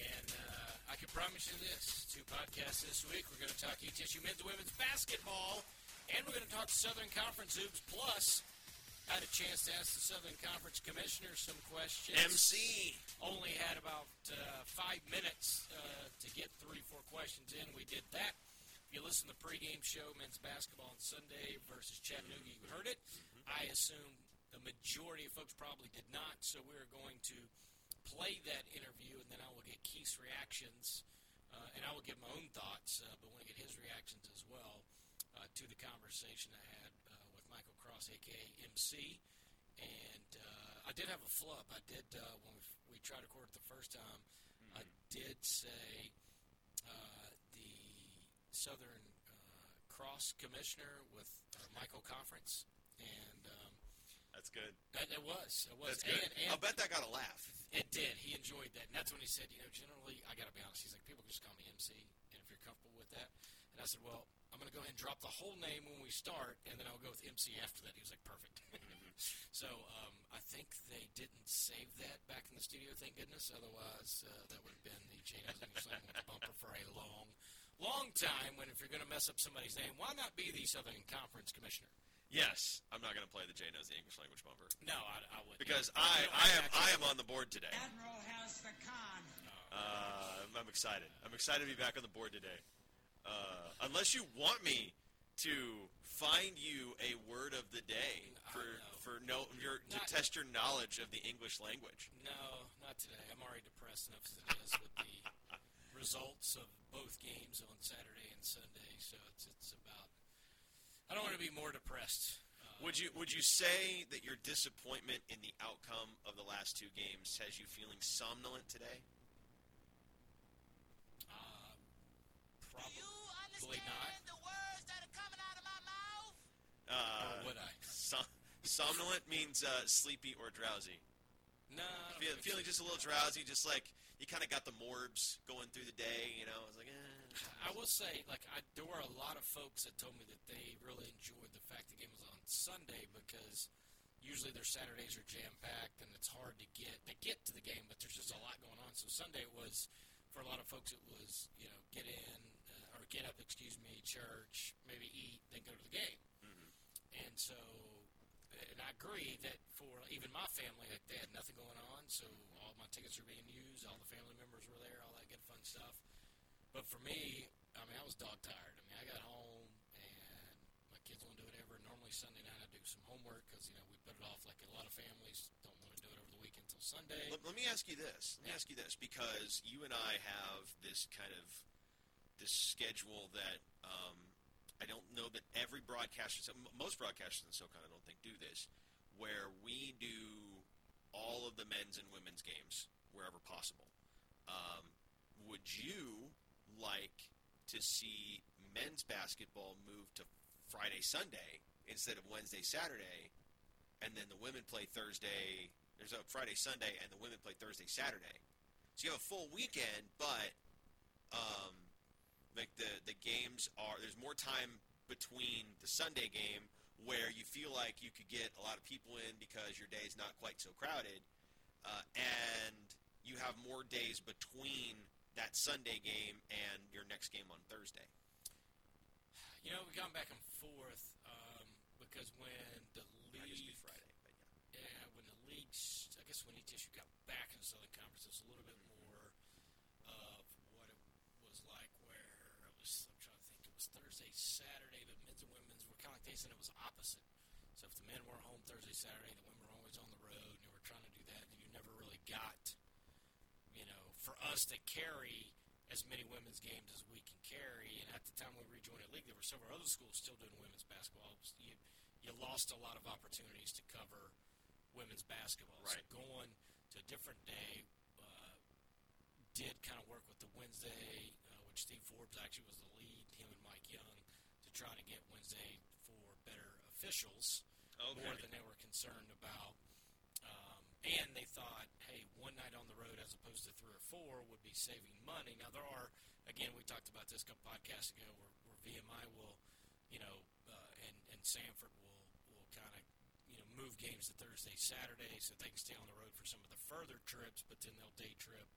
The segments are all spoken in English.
and uh, I can promise you this: two podcasts this week. We're going to talk ETSU men's and women's basketball, and we're going to talk Southern Conference hoops. Plus, I had a chance to ask the Southern Conference commissioner some questions. MC. only had about uh, five minutes uh, to get three, four questions in. We did that. If you listen to the pregame show, men's basketball on Sunday versus Chattanooga, you heard it. I assume the majority of folks probably did not, so we're going to play that interview, and then I will get Keith's reactions, uh, and I will give my own thoughts, uh, but want to get his reactions as well uh, to the conversation I had uh, with Michael Cross, aka MC. And uh, I did have a flub. I did uh, when we, we tried to record it the first time. I did say uh, the Southern uh, Cross Commissioner with uh, Michael Conference, and um, That's good. that, it was it was That's good. and, and I'll bet that got a laugh. it did. He enjoyed that, and that's when he said, you know, generally, I got to be honest. He's like, people just call me MC, and if you're comfortable with that, and I said, well, I'm going to go ahead and drop the whole name when we start, and then I'll go with MC after that. He was like, perfect. so um, I think they didn't save that back in the studio. Thank goodness. Otherwise, uh, that would have been the Jane English language bumper for a long, long time. When if you're going to mess up somebody's name, why not be the Southern Conference Commissioner? Yes, I'm not going to play the J knows the English language bumper No, I, I wouldn't. because No, I, no, I am I am on the board today. Admiral has the con. Uh, I'm excited. I'm excited to be back on the board today. Uh, unless you want me to find you a word of the day for for no your to Not- test your knowledge of the English language. No, not today. I'm already depressed enough as it is with the results of both games on Saturday and Sunday. So it's it's about. I don't want to be more depressed. Uh, Would you would you say that your disappointment in the outcome of the last two games has you feeling somnolent today? uh, Do probably you not. the words that are coming out of my mouth? Uh, Or would I? som- somnolent means uh, sleepy or drowsy. No, I don't Feel, feeling so. just a little drowsy, just like you kind of got the morbs going through the day. You know, I was like, eh. I will say, like, I, there were a lot of folks that told me that they really enjoyed the fact the game was on Sunday because usually their Saturdays are jam packed and it's hard to get. They get to the game, but there's just a lot going on. So Sunday was, for a lot of folks, it was you know get in uh, or get up, excuse me, church, maybe eat, then go to the game. And so, and I agree that for even my family, like they had nothing going on, so all my tickets were being used, all the family members were there, all that good fun stuff. But for me, I mean, I was dog tired. I mean, I got home and my kids want to do whatever. Normally Sunday night I do some homework because you know we put it off like a lot of families don't want to do it over the weekend until Sunday. Let, let me ask you this. Let me ask you this because you and I have this kind of this schedule that um, I don't know that every broadcaster, most broadcasters in SoCon, I don't think do this, where we do all of the men's and women's games wherever possible. Um, would you like to see men's basketball move to Friday, Sunday instead of Wednesday, Saturday, and then the women play Thursday? There's a Friday, Sunday, and the women play Thursday, Saturday. So you have a full weekend, but um, like the the games are there's more time between the Sunday game where you feel like you could get a lot of people in because your day is not quite so crowded, uh, and you have more days between that Sunday game and your next game on Thursday. You know, we've gone back and forth um, because when the Might just be league Friday, but yeah. Yeah, when the leagues, I guess when ETSU got back in the Southern Conference, it was a little bit more of what it was like, where it was. I'm trying to think. It was Thursday, Saturday, but men's and women's were kind of like they said it was opposite. So if the men were home Thursday, Saturday, the women were always on the road, and they were trying to do that, and you never really got, you know, for us to carry as many women's games as we can carry. And at the time we rejoined the league, there were several other schools still doing women's basketball. You, you lost a lot of opportunities to cover women's basketball. Right. So going to a different day uh, did kind of work with the Wednesday, uh, which Steve Forbes actually was the lead, him and Mike Young, to try to get Wednesday for better officials Okay. more than they were concerned about. And they thought, hey, one night on the road as opposed to three or four would be saving money. Now there are, again, we talked about this a couple podcasts ago, where, where VMI will, you know, uh, and and Samford will will kind of, you know, move games to Thursday, Saturday, so they can stay on the road for some of the further trips, but then they'll day trip.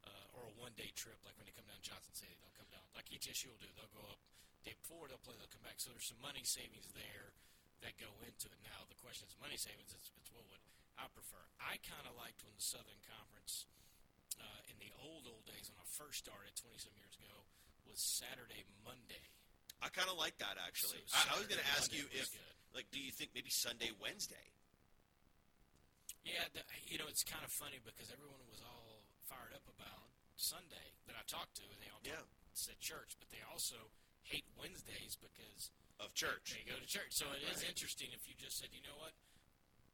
Uh, or a one-day trip, like when they come down Johnson City, they'll come down like ETSU will do. They'll go up day before, they'll play, they'll come back. So there's some money savings there that go into it. Now the question is money savings. It's, it's what would I prefer? I kind of liked when the Southern Conference uh, in the old old days when I first started 20 some years ago was Saturday Monday. I kind of like that actually. So I, I was going to ask you if, good. like, do you think maybe Sunday, Wednesday? Yeah, the, you know it's kind of funny because everyone was all fired up about Sunday that I talked to, and they all Yeah. said church, but they also hate Wednesdays because Of church. They go to church. So it is Right. interesting if you just said, you know what,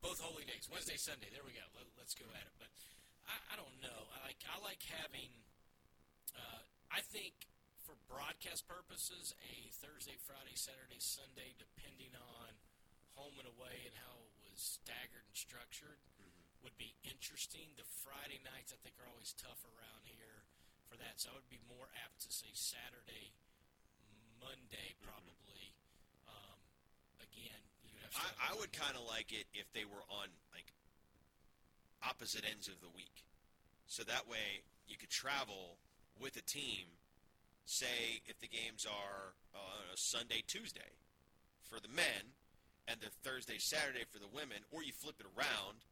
both holy days, Wednesday, Sunday. There we go. Let, let's go at it. But I, I don't know. I like I like having. Uh, I think for broadcast purposes, a Thursday, Friday, Saturday, Sunday, depending on home and away and how it was staggered and structured, would be interesting. The Friday nights, I think, are always tough around here for that. So I would be more apt to say Saturday, Monday, probably. Um, again. I, I would kind of like it if they were on like opposite ends of the week, so that way you could travel with a team. Say if the games are uh, Sunday, Tuesday for the men, and the Thursday, Saturday for the women, or you flip it around,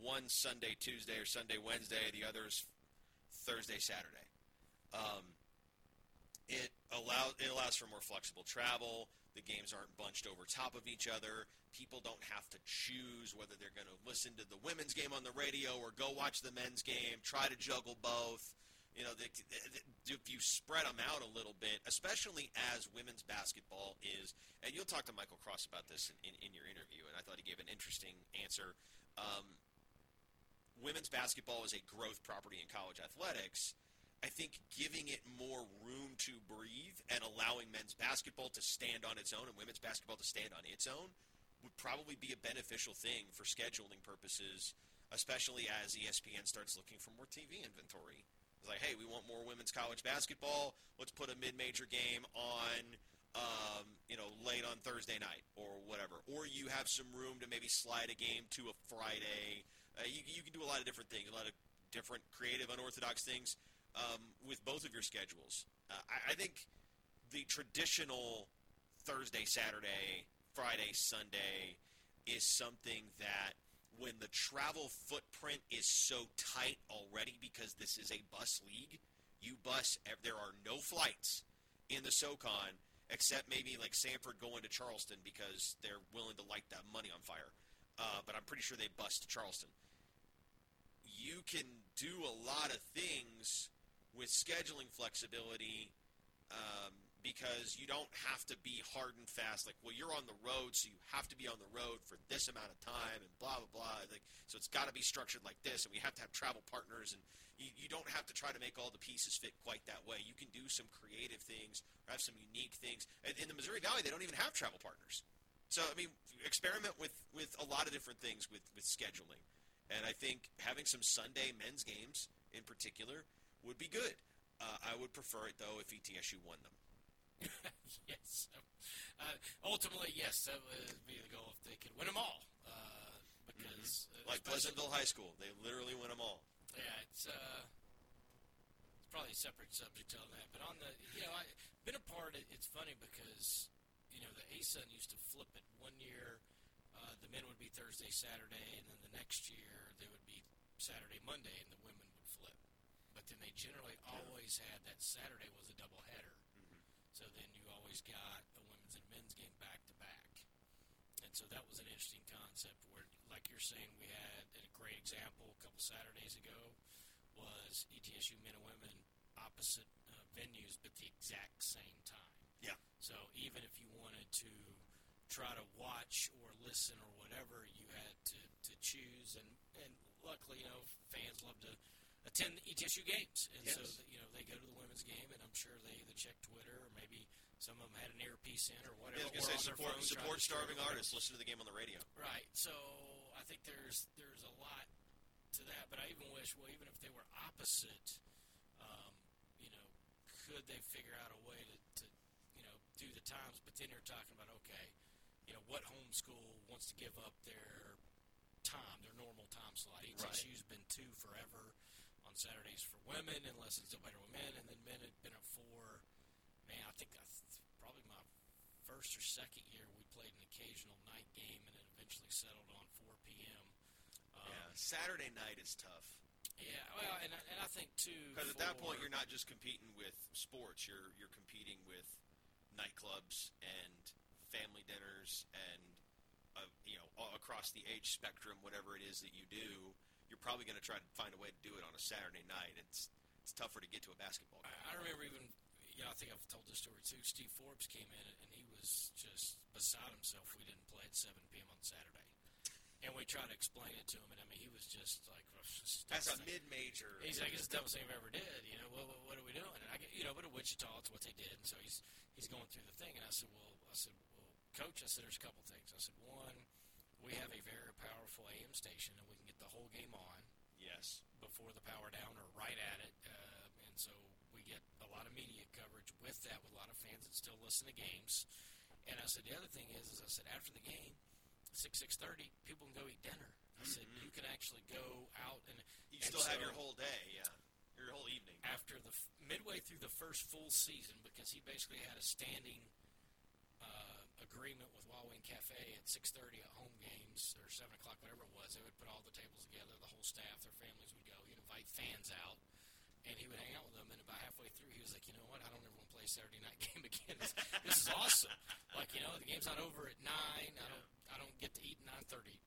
one Sunday, Tuesday, or Sunday, Wednesday, the others Thursday, Saturday. Um, it allows it allows for more flexible travel. The games aren't bunched over top of each other. People don't have to choose whether they're going to listen to the women's game on the radio or go watch the men's game. Try to juggle both. You know, if you spread them out a little bit, especially as women's basketball is, and you'll talk to Michael Cross about this in, in, in your interview, and I thought he gave an interesting answer. Um, women's basketball is a growth property in college athletics. I think giving it more room to breathe and allowing men's basketball to stand on its own and women's basketball to stand on its own would probably be a beneficial thing for scheduling purposes, especially as ESPN starts looking for more TV inventory. It's like, hey, we want more women's college basketball. Let's put a mid-major game on, um, you know, late on Thursday night or whatever. Or you have some room to maybe slide a game to a Friday. Uh, you, you can do a lot of different things, a lot of different creative, unorthodox things um, with both of your schedules. Uh, I, I think the traditional Thursday, Saturday, Friday, Sunday is something that when the travel footprint is so tight already because this is a bus league, you bus there are no flights in the SoCon except maybe like Samford going to Charleston because they're willing to light that money on fire. Uh, but I'm pretty sure they bus to Charleston. You can do a lot of things with scheduling flexibility um, because you don't have to be hard and fast. Like, well, you're on the road, so you have to be on the road for this amount of time, and blah blah blah. Like, so it's got to be structured like this, and we have to have travel partners, and you, you don't have to try to make all the pieces fit quite that way. You can do some creative things, or have some unique things. In the Missouri Valley, they don't even have travel partners. So I mean, experiment with with a lot of different things with with scheduling, and I think having some Sunday men's games in particular would be good. Uh, I would prefer it though if ETSU won them. yes. Uh, ultimately, yes, that would be the goal if they could win them all. Uh, because uh, Like Pleasantville High School, they literally win them all. Yeah, it's uh, it's probably a separate subject on that. But on the, you know, I been a part. Of, it's funny because you know the ASUN used to flip it. One year, uh, the men would be Thursday, Saturday, and then the next year they would be Saturday, Monday, and the women. But then they generally always had that Saturday was a double header. So then you always got a women's and men's game back to back. And so that was an interesting concept where, like you're saying, we had a great example a couple Saturdays ago was ETSU men and women opposite uh, venues but the exact same time. Yeah. So even if you wanted to try to watch or listen or whatever, you had to, to choose. And, and luckily, you know, fans love to attend the ETSU games, and so Yes. you know they go to the women's game, and I'm sure they either check Twitter or maybe some of them had an earpiece in or whatever. was gonna or say support support starving artists. Listen to the game on the radio. Right. So I think there's there's a lot to that, but I even wish, well, even if they were opposite, um, you know, could they figure out a way to, to, you know, do the times? But then you're talking about, okay, you know, what homeschool wants to give up their time, their normal time slot? ETSU's been two forever on Saturdays for women, unless it's double header with men, and then men had been at four. Man, I think that's probably my first or second year we played an occasional night game, and it eventually settled on 4 p.m. Um, Yeah, Saturday night is tough yeah, well, and, I- and I think too because at that point you're not just competing with sports. You're you're competing with nightclubs and family dinners and uh, you know across the age spectrum, whatever it is that you do. You're probably going to try to find a way to do it on a Saturday night. It's it's tougher to get to a basketball game. I I remember even, you know, I think I've told this story too. Steve Forbes came in and he was just beside himself. We didn't play at 7 p.m. on Saturday, and we tried to explain it to him, and I mean, he was just like, "Oh, just That's a mid-major. He's like, it's the dumbest thing I've ever did. You know, what, what, what are we doing? And I, get- you know, but at Wichita, it's what they did. And so he's he's going through the thing. And I said, well, I said, well, coach, I said, there's a couple things. I said, one, we have a very powerful AM station, and we can get the whole game on yes. before the power down or right at it. Uh, and so we get a lot of media coverage with that, with a lot of fans that still listen to games. And I said the other thing is, is I said after the game, six six thirty, people can go eat dinner. I said you can actually go out and You and still have your whole day, yeah, your whole evening. after the f- midway through the first full season because he basically had a standing uh, agreement with Wildwing Cafe at six thirty at home or seven o'clock, whatever it was. They would put all the tables together, the whole staff, their families would go. He'd invite fans out, and he would hang out with them. And about halfway through, he was like, "You know what? I don't ever want to play a Saturday night game again. This, this is awesome. Like, you know, the game's not over at nine. I don't, I don't get to eat nine thirty."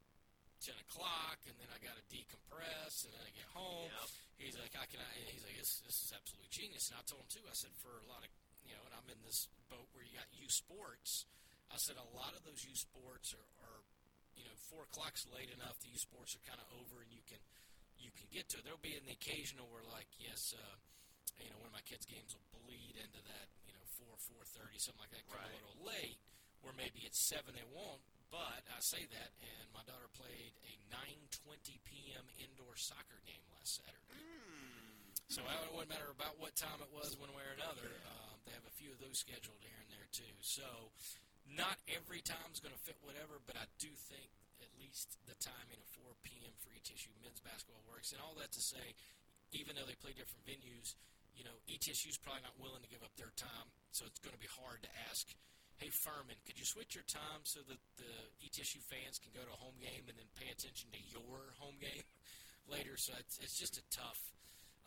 10 o'clock, and then I got to decompress, and then I get home. Yep. He's like, I can. And he's like, this, this is absolute genius. And I told him too. I said, for a lot of, you know, and I'm in this boat where you got youth sports. I said a lot of those youth sports are, are you know, four o'clock's late enough. The youth sports are kind of over, and you can, you can get to it. There'll be an occasional where, like, yes, uh, you know, one of my kids' games will bleed into that, you know, four, four thirty, something like that. Come Right. a little late, where maybe it's seven they won't. But I say that, and my daughter played a 9:20 p.m. indoor soccer game last Saturday. So it wouldn't matter about what time it was, one way or another. Um, they have a few of those scheduled here and there too. So not every time's going to fit whatever, but I do think at least the timing of 4 p.m. for ETSU men's basketball works. And all that to say, even though they play different venues, you know, ETSU's probably not willing to give up their time, so it's going to be hard to ask. Hey Furman, could you switch your time so that the ETSU fans can go to a home game and then pay attention to your home game later? So it's, it's just a tough.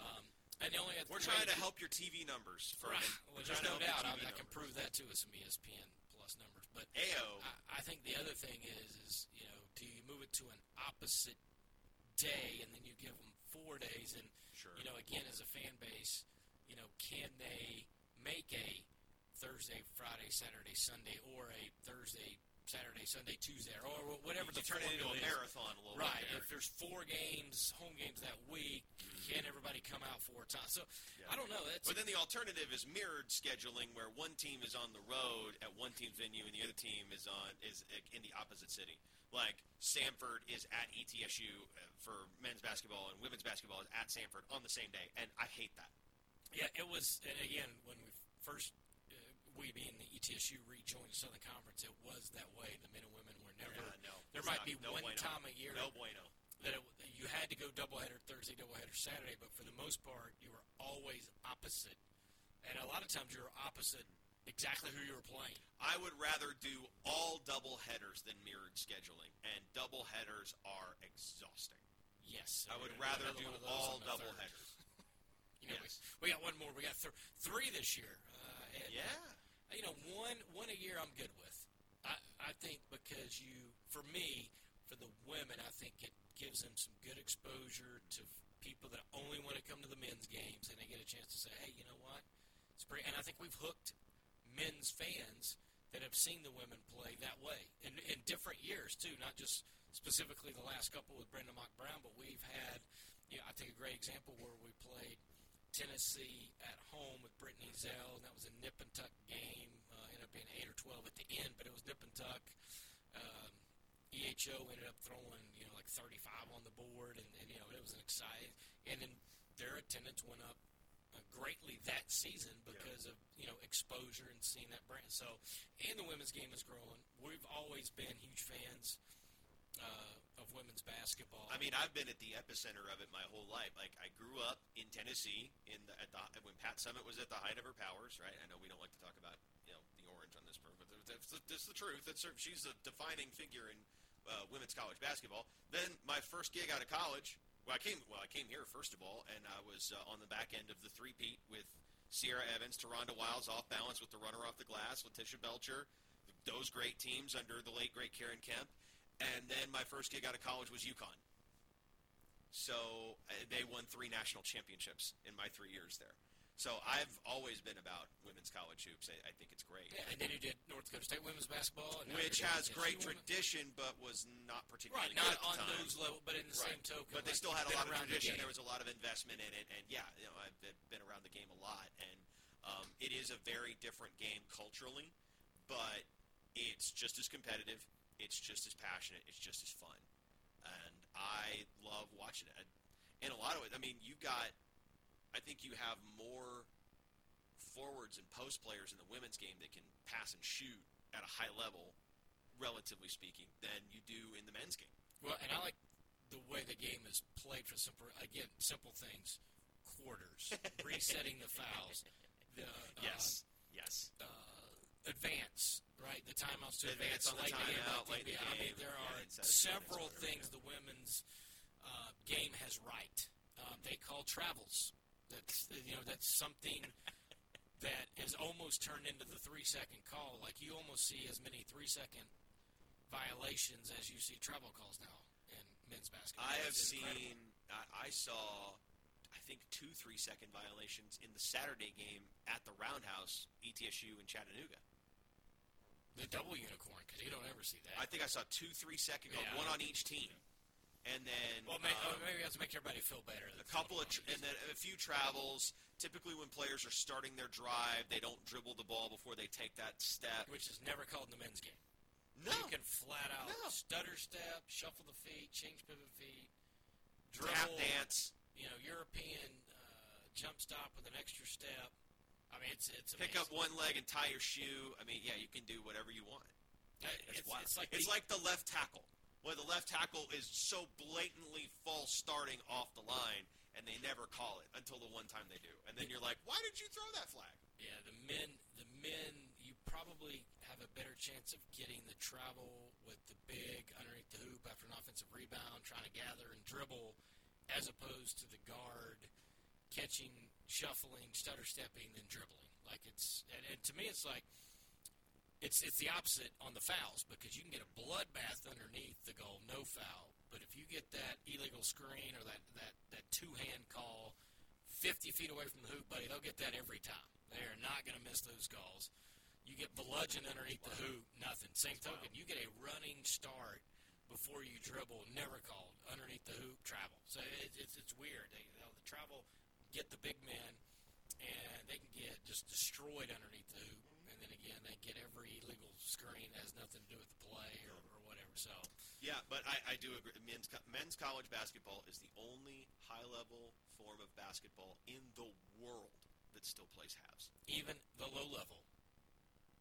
Um, and the only We're trying to help your TV numbers. For Right. Well, there's no doubt. I, I can prove that too with some ESPN plus numbers. But Ayo. I, I think the other thing is, is you know, do you move it to an opposite day and then you give them four days? And Sure. you know, again, as a fan base, you know, can they make a Thursday, Friday, Saturday, Sunday, or a Thursday, Saturday, Sunday, Tuesday, or whatever you the turn it into a is. marathon a little Right. bit. If there's four games, home games that week, can everybody come out four times? So I don't know. That's But then the alternative is mirrored scheduling, where one team is on the road at one team's venue and the other team is on is in the opposite city. Like Samford is at ETSU uh, for men's basketball and women's basketball is at Samford on the same day, and I hate that. Yeah, it was. And again, when we first, we being the ETSU rejoined the Southern Conference, it was that way. The men and women were never. Yeah, no, there might not- be no one bueno. time a year No bueno. that it, you had to go doubleheader Thursday, doubleheader Saturday, but for the most part, you were always opposite. And a lot of times, you were opposite exactly who you were playing. I would rather do all double headers than mirrored scheduling, and double headers are exhausting. Yes, I would rather do one of those all on the double headers. You know, Yes. we, we got one more. We got th- three this year. Uh, and, Yeah. You know, one one a year I'm good with. I I think because you, for me, for the women, I think it gives them some good exposure to people that only want to come to the men's games, and they get a chance to say, hey, you know what? It's pretty. And I think we've hooked men's fans that have seen the women play that way in, in different years too, not just specifically the last couple with Brenda Mock Brown, but we've had yeah, I think a great example where we played Tennessee at home with Brittney Ezell, and that was a nip and tuck game. Uh, ended up being eight or twelve at the end, but it was nip and tuck. Um, EHO ended up throwing you know like 35 on the board, and, and you know it was an exciting. And then their attendance went up uh, greatly that season because of you know exposure and seeing that brand. So, and the women's game is growing. We've always been huge fans uh, of women's basketball. I mean, I've been at the epicenter of it my whole life. Like, I grew up Tennessee in the, at the when Pat Summitt was at the height of her powers. Right? I know we don't like to talk about you know the orange on this program, but that's, that's the truth. That's her, she's a defining figure in uh, women's college basketball. Then my first gig out of college. Well, I came. Well, I came here first of all, and I was uh, on the back end of the three-peat with Sierra Evans, Taronda Wiles off balance with the runner off the glass, Letitia Belcher, those great teams under the late great Karen Kemp, and then my first gig out of college was UConn. So uh, they won three national championships in my three years there. So I've always been about women's college hoops. I, I think it's great. Yeah, and then you did North Dakota State women's basketball, and Which has great tradition, but was not particularly Right, not on time. those level, but in the same token. But they like, still had a lot of around the tradition. There was a lot of investment in it, and yeah, you know, I've been- around the game a lot, and um, it is a very different game culturally, but it's just as competitive. It's just as passionate. It's just as fun, I love watching it. In a lot of ways, I mean, you got. I think you have more forwards and post players in the women's game that can pass and shoot at a high level, relatively speaking, than you do in the men's game. Well, and I like the way the game is played for simple again simple things, quarters, resetting the fouls, the uh, Yes. Yes. uh, advance, right? The timeouts to Advance advance, on the timeout, late late I mean, there are the several minutes, things whatever. the women's uh, game has right. Um, they call travels. That's you know that's something that is almost turned into the three second call. Like you almost see as many three second violations as you see travel calls now in men's basketball. I have seen. I, I saw. I think two three second violations in the Saturday game at the Roundhouse, ETSU in Chattanooga. The double unicorn because you don't ever see that. I think I saw two three second, Yeah. one on each team, and then well, may, um, oh, maybe I have to make everybody feel better. a couple of tr- and then a few travels. Typically, when players are starting their drive, they don't dribble the ball before they take that step. which is never called in the men's game. No, You can flat out No. stutter step, shuffle the feet, change pivot feet, tap dance, you know, European uh, jump stop with an extra step. I mean, it's it's pick amazing. up one leg and tie your shoe. I mean, yeah, you can do whatever you want. It's, it's, it's like it's the, like the left tackle, where the left tackle is so blatantly false starting off the line, and they never call it until the one time they do, and then you're like, why did you throw that flag? yeah the men the men you probably have a better chance of getting the travel with the big underneath the hoop after an offensive rebound, trying to gather and dribble, as opposed to the guard catching, shuffling, stutter stepping, then dribbling. Like it's and, and to me it's like it's it's the opposite on the fouls because you can get a bloodbath underneath the goal, no foul. But if you get that illegal screen or that that that two hand call, fifty feet away from the hoop, buddy, they'll get that every time. They are not going to miss those calls. You get bludgeoned underneath the hoop, nothing. Same token, you get a running start before you dribble, never called underneath the hoop travel. So it, it's it's weird. They, you know, the travel get the big men, and they can get just destroyed underneath the hoop. And then again, they get every illegal screen that has nothing to do with the play or, or whatever. So Yeah, but I, I do agree. Men's co- men's college basketball is the only high level form of basketball in the world that still plays halves. even the low level,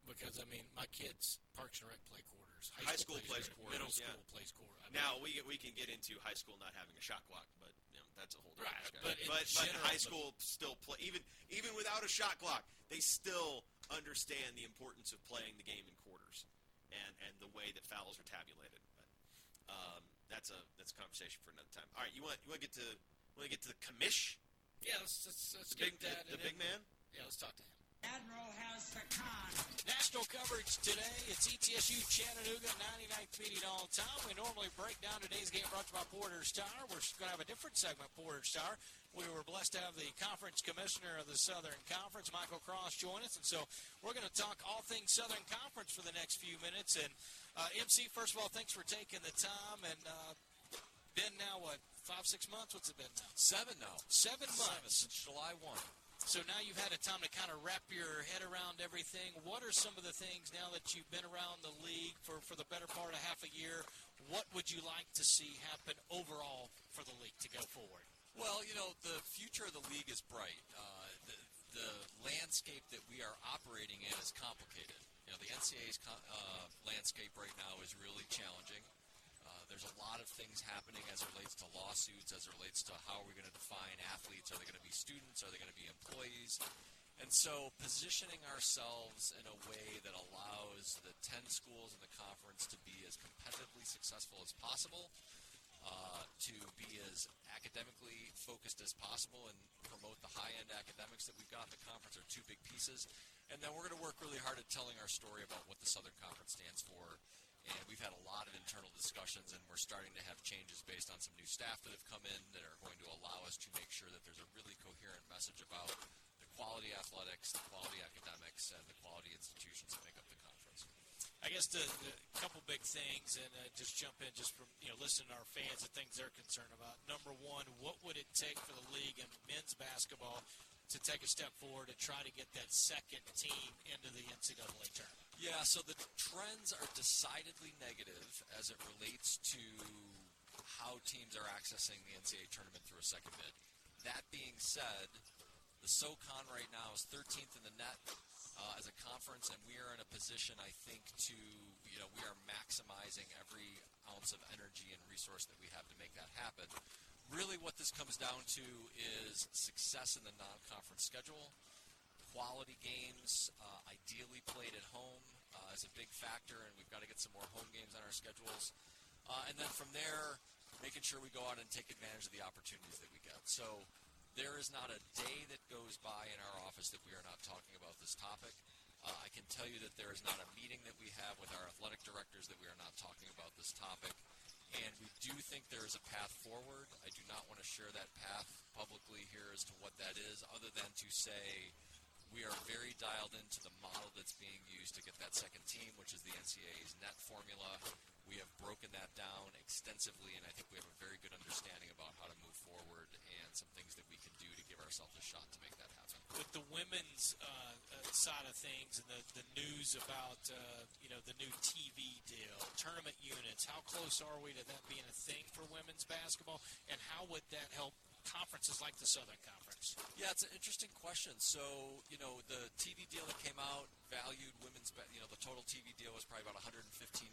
because I mean, my kids Parks and Rec play quarters. High school plays quarters. Middle yeah. school plays quarters. I mean, Now we we can get into high school not having a shot clock, but that's a whole different Right, discussion. but but, but general, high but- school still play even even without a shot clock, they still understand the importance of playing the game in quarters and and the way that fouls are tabulated. But um, that's a that's a conversation for another time. All right, you want you want to get to want to get to the commish, yeah, let's, let's, let's the get big that. the, the big man. Yeah, let's talk to him. Admiral has the con. National coverage today. It's ETSU Chattanooga, 99th meeting all time. We normally break down today's game brought to you by Porter's Tire. We're going to have a different segment, Porter's Tire. We were blessed to have the conference commissioner of the Southern Conference, Michael Cross, join us. And so we're going to talk all things Southern Conference for the next few minutes. And uh, MC, first of all, thanks for taking the time. And uh, been now what five six months? What's it been now? Seven now. Seven Seven months. since July 1. So now you've had a time to kind of wrap your head around everything. What are some of the things now that you've been around the league for, for the better part of half a year? What would you like to see happen overall for the league to go forward? Well, you know, the future of the league is bright. Uh, the, the landscape that we are operating in is complicated. You know, the NCAA's uh, landscape right now is really challenging. There's a lot of things happening as it relates to lawsuits, as it relates to how are we going to define athletes? Are they going to be students? Are they going to be employees? And so, positioning ourselves in a way that allows the 10 schools in the conference to be as competitively successful as possible, uh, to be as academically focused as possible and promote the high end academics that we've got in the conference are two big pieces. And then we're going to work really hard at telling our story about what the Southern Conference stands for. And we've had a lot of internal discussions, and we're starting to have changes based on some new staff that have come in that are going to allow us to make sure that there's a really coherent message about the quality athletics, the quality academics, and the quality institutions that make up the conference. I guess the, the couple big things, and uh, just jump in just from you know listening to our fans and things they're concerned about. Number one, what would it take for the league and men's basketball to take a step forward and try to get that second team into the NCAA tournament? Yeah, so the trends are decidedly negative as it relates to how teams are accessing the NCAA tournament through a second bid. That being said, the SoCon right now is 13th in the NET uh, as a conference, and we are in a position, I think, to you know we are maximizing every ounce of energy and resource that we have to make that happen. Really, what this comes down to is success in the non-conference schedule quality games, uh, ideally played at home, uh, is a big factor, and we've got to get some more home games on our schedules. Uh, and then from there, making sure we go out and take advantage of the opportunities that we get. So there is not a day that goes by in our office that we are not talking about this topic. Uh, I can tell you that there is not a meeting that we have with our athletic directors that we are not talking about this topic. And we do think there is a path forward. I do not want to share that path publicly here as to what that is, other than to say we are very dialed into the model that's being used to get that second team, which is the NCAA's NET formula. We have broken that down extensively, and I think we have a very good understanding about how to move forward and some things that we can do to give ourselves a shot to make that happen. With the women's uh, uh, side of things and the, the news about uh, you know the new TV deal, tournament units, how close are we to that being a thing for women's basketball, and how would that help conferences like the Southern Conference? Yeah, it's an interesting question. So, you know, the TV deal that came out valued women's, you know, the total TV deal was probably about 115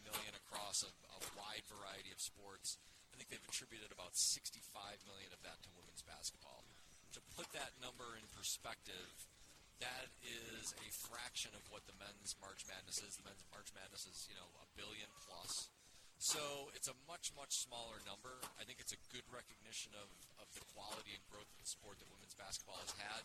million across a, a wide variety of sports. I think they've attributed about 65 million of that to women's basketball. To put that number in perspective, that is a fraction of what the men's March Madness is. The men's March Madness is, you know, a billion plus. So it's a much, much smaller number. I think it's a good recognition of the quality and growth of the sport that women's basketball has had.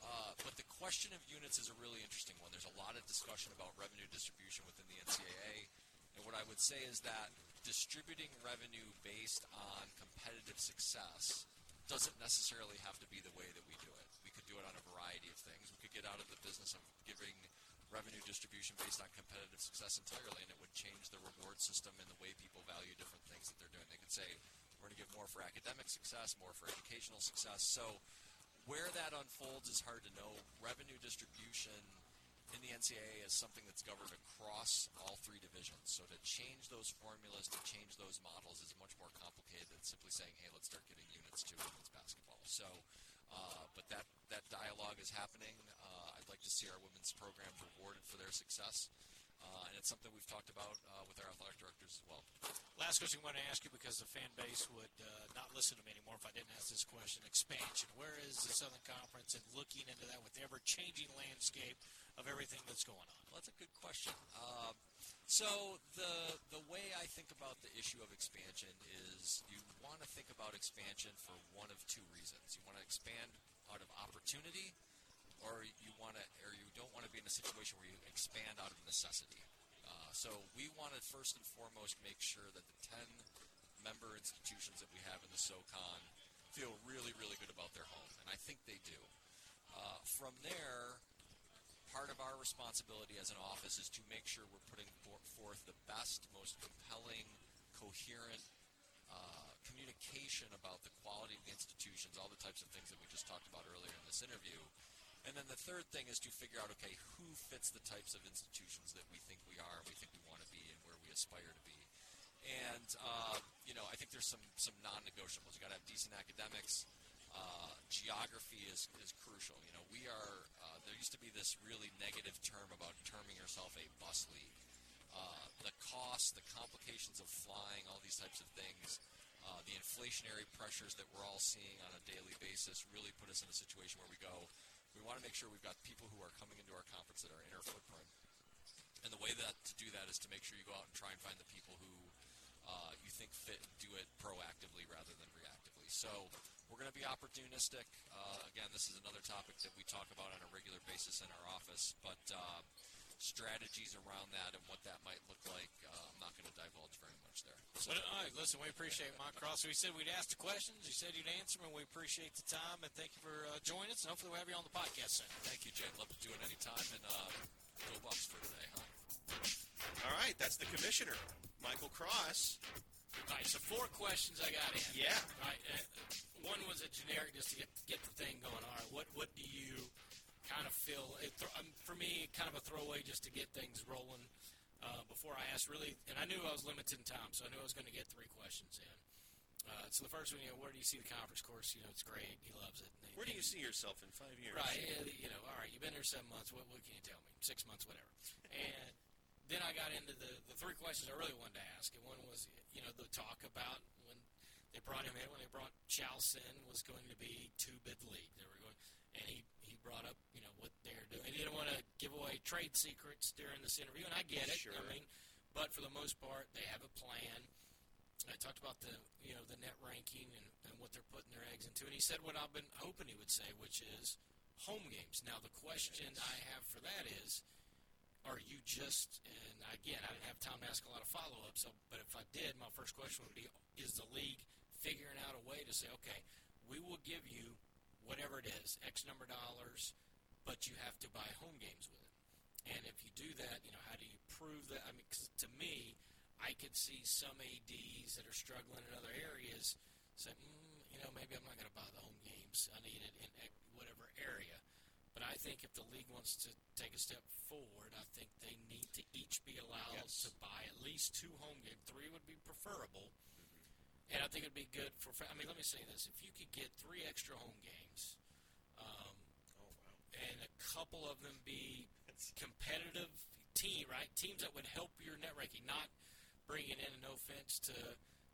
Uh, but the question of units is a really interesting one. There's a lot of discussion about revenue distribution within the NCAA. And what I would say is that distributing revenue based on competitive success doesn't necessarily have to be the way that we do it. We could do it on a variety of things. We could get out of the business of giving revenue distribution based on competitive success entirely, and it would change the reward system and the way people value different things that they're doing. They could say, we're going to give more for academic success, more for educational success. So, where that unfolds is hard to know. Revenue distribution in the NCAA is something that's governed across all three divisions. So, to change those formulas, to change those models, is much more complicated than simply saying, hey, let's start getting units to women's basketball. So, uh, but that, that dialogue is happening. Uh, I'd like to see our women's programs rewarded for their success. Uh, and it's something we've talked about uh, with our athletic directors as well. Last question I want to ask you because the fan base would uh, not listen to me anymore if I didn't ask this question. Expansion. Where is the Southern Conference and looking into that with the ever changing landscape of everything that's going on? Well, that's a good question. Um, so the the way I think about the issue of expansion is you want to think about expansion for one of two reasons. You want to expand out of opportunity, or you want to, or you don't want to be in a situation where you expand out of necessity. Uh, so we want to first and foremost make sure that the ten member institutions that we have in the SoCon feel really, really good about their home, and I think they do. Uh, from there, part of our responsibility as an office is to make sure we're putting forth the best, most compelling, coherent uh, communication about the quality of the institutions, all the types of things that we just talked about earlier in this interview. And then the third thing is to figure out, okay, who fits the types of institutions that we think we are, we think we want to be, and where we aspire to be. And uh, you know, I think there's some some non-negotiables. You got to have decent academics. Uh, geography is is crucial. You know, we are. Uh, there used to be this really negative term about terming yourself a bus league. Uh, the cost, the complications of flying, all these types of things, uh, the inflationary pressures that we're all seeing on a daily basis really put us in a situation where we go, we want to make sure we've got people who are coming into our conference that are in our footprint. And the way that to do that is to make sure you go out and try and find the people who uh, you think fit and do it proactively rather than reactively. So we're going to be opportunistic. Uh, again, this is another topic that we talk about on a regular basis in our office, but uh, strategies around that and what that might look like, uh, I'm not going to divulge very much there. So, But, all right, listen, we appreciate Mike Cross. We said we'd ask the questions. You said you'd answer them, and we appreciate the time. And thank you for uh, joining us. And hopefully, we'll have you on the podcast soon. thank you, Jay. Love to do it anytime. And uh, go Bucks for today, huh? All right, that's the commissioner, Michael Cross. All right, so four questions I got in. Yeah. All right, uh, one was a generic just to get get the thing going. All right, what what do you kind of feel? It, um, for me, kind of a throwaway just to get things rolling. Uh, before I asked, really, and I knew I was limited in time, so I knew I was going to get three questions in. Uh, so the first one, you know, where do you see the conference course? You know, it's great. He loves it. Where do you see yourself in five years? Right. yeah, You know, all right, you've been here seven months. What, what can you tell me? Six months, whatever. And then I got into the, the three questions I really wanted to ask. And one was, you know, the talk about when they brought him in, when they brought Chalson was going to be two bid league. They were going, and he brought up, you know, what they're doing. He didn't want to give away trade secrets during this interview, and I get it. Sure. I mean, but for the most part, they have a plan. I talked about the you know the NET ranking and, and what they're putting their eggs into, and he said what I've been hoping he would say, which is home games. Now the question I have for that is, are you just and again I didn't have time to ask a lot of follow ups, so, but if I did, my first question would be, is the league figuring out a way to say, okay, we will give you whatever it is, X number of dollars, but you have to buy home games with it. And if you do that, you know, how do you prove that? I mean, 'cause to me, I could see some ADs that are struggling in other areas say, mm, you know, maybe I'm not going to buy the home games. I need it in whatever area. But I think if the league wants to take a step forward, I think they need to each be allowed Yes. to buy at least two home games. Three would be preferable. And I think it'd be good for. I mean, let me say this: if you could get three extra home games, um, Oh wow. and a couple of them be competitive team, right? Teams that would help your NET ranking, not bringing in, no offense to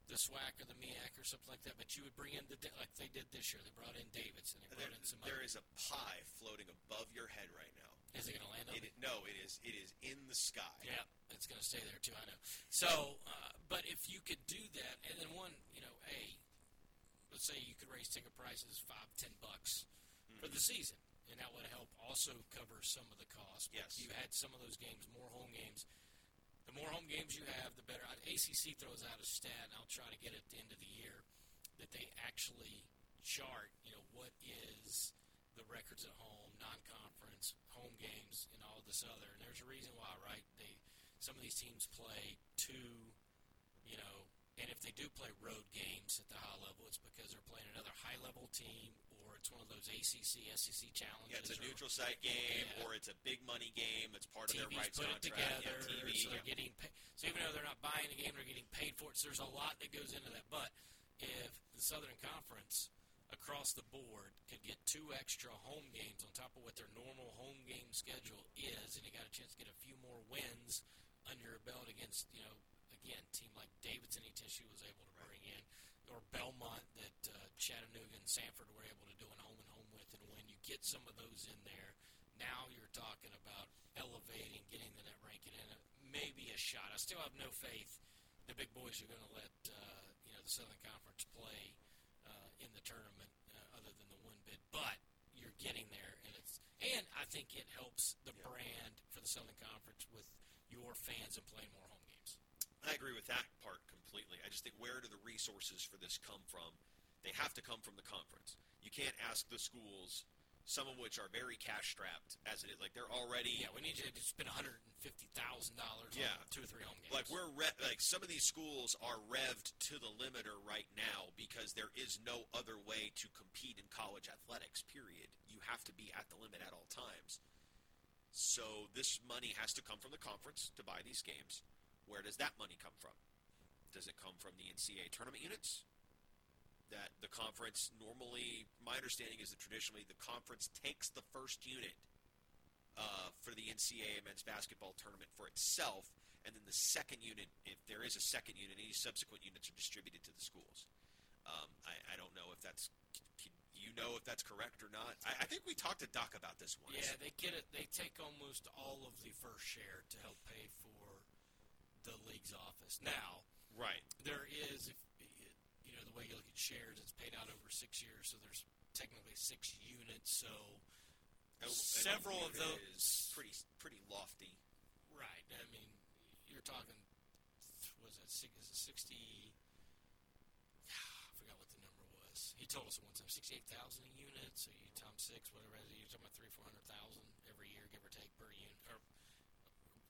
the SWAC or the MEAC or something like that, but you would bring in the like they did this year. They brought in Davidson. They There, in some. there other, is a pie floating above your head right now. Is it going to land on? It, no, it is. It is in the sky. Yeah, it's going to stay there too. I know. So, uh, but if you could do that, and then one, you know, a let's say you could raise ticket prices five, ten bucks for the season, and that would help also cover some of the cost. Yes. you had some of those games, more home games. The more home games you have, the better. ACC throws out a stat, and I'll try to get it at the end of the year that they actually chart. You know what is the records at home, non-conference, home games, and all this other. And there's a reason why, right? They some of these teams play two, you know, and if they do play road games at the high level, it's because they're playing another high-level team, or it's one of those ACC, SEC challenges. Yeah, it's a or- neutral site game, Yeah. or it's a big money game. That's part of their TV's rights put contract. it together, Yeah, TV. so they're yeah. getting paid. So even though they're not buying the game, they're getting paid for it. So there's a lot that goes into that. But if the Southern Conference across the board could get two extra home games on top of what their normal home game schedule is, and you got a chance to get a few more wins under your belt against, you know, again, team like Davidson ETSU was able to bring in, or Belmont that uh, Chattanooga and Samford were able to do an home and home with, and when you get some of those in there, now you're talking about elevating, getting the NET ranking in, uh, maybe a shot. I still have no faith the big boys are going to let uh, you know the Southern Conference play in the tournament, uh, other than the one bid. But you're getting there, and it's and I think it helps the brand for the Southern Conference with your fans and playing more home games. I agree with that part completely. I just think where do the resources for this come from? They have to come from the conference. You can't ask the schools some of which are very cash strapped as it is. Like they're already Yeah, we need to spend one hundred and fifty thousand dollars Yeah. on two or three home games. like we're re- like some of these schools are revved to the limiter right now because there is no other way to compete in college athletics. Period. You have to be at the limit at all times. So this money has to come from the conference to buy these games. Where does that money come from? Does it come from the NCAA tournament units? That the conference normally, my understanding is that traditionally the conference takes the first unit uh, for the NCAA men's basketball tournament for itself, and then the second unit, if there is a second unit, any subsequent units are distributed to the schools. Um, I, I don't know if that's. Can you know if that's correct or not? I, I think we talked to Doc about this once. yeah, they get it. They take almost all of the first share to help pay for the league's office. Now, Right. there is, if, you know, the way you look at shares, it's paid out over six years, so there's technically six units. So oh, and several of those, is pretty pretty lofty. right? I mean, you're talking, was it six? Is it sixty? I forgot what the number was. He told us one time sixty-eight thousand a unit. So you times six, whatever. You're talking about three, four hundred thousand every year, give or take per unit, or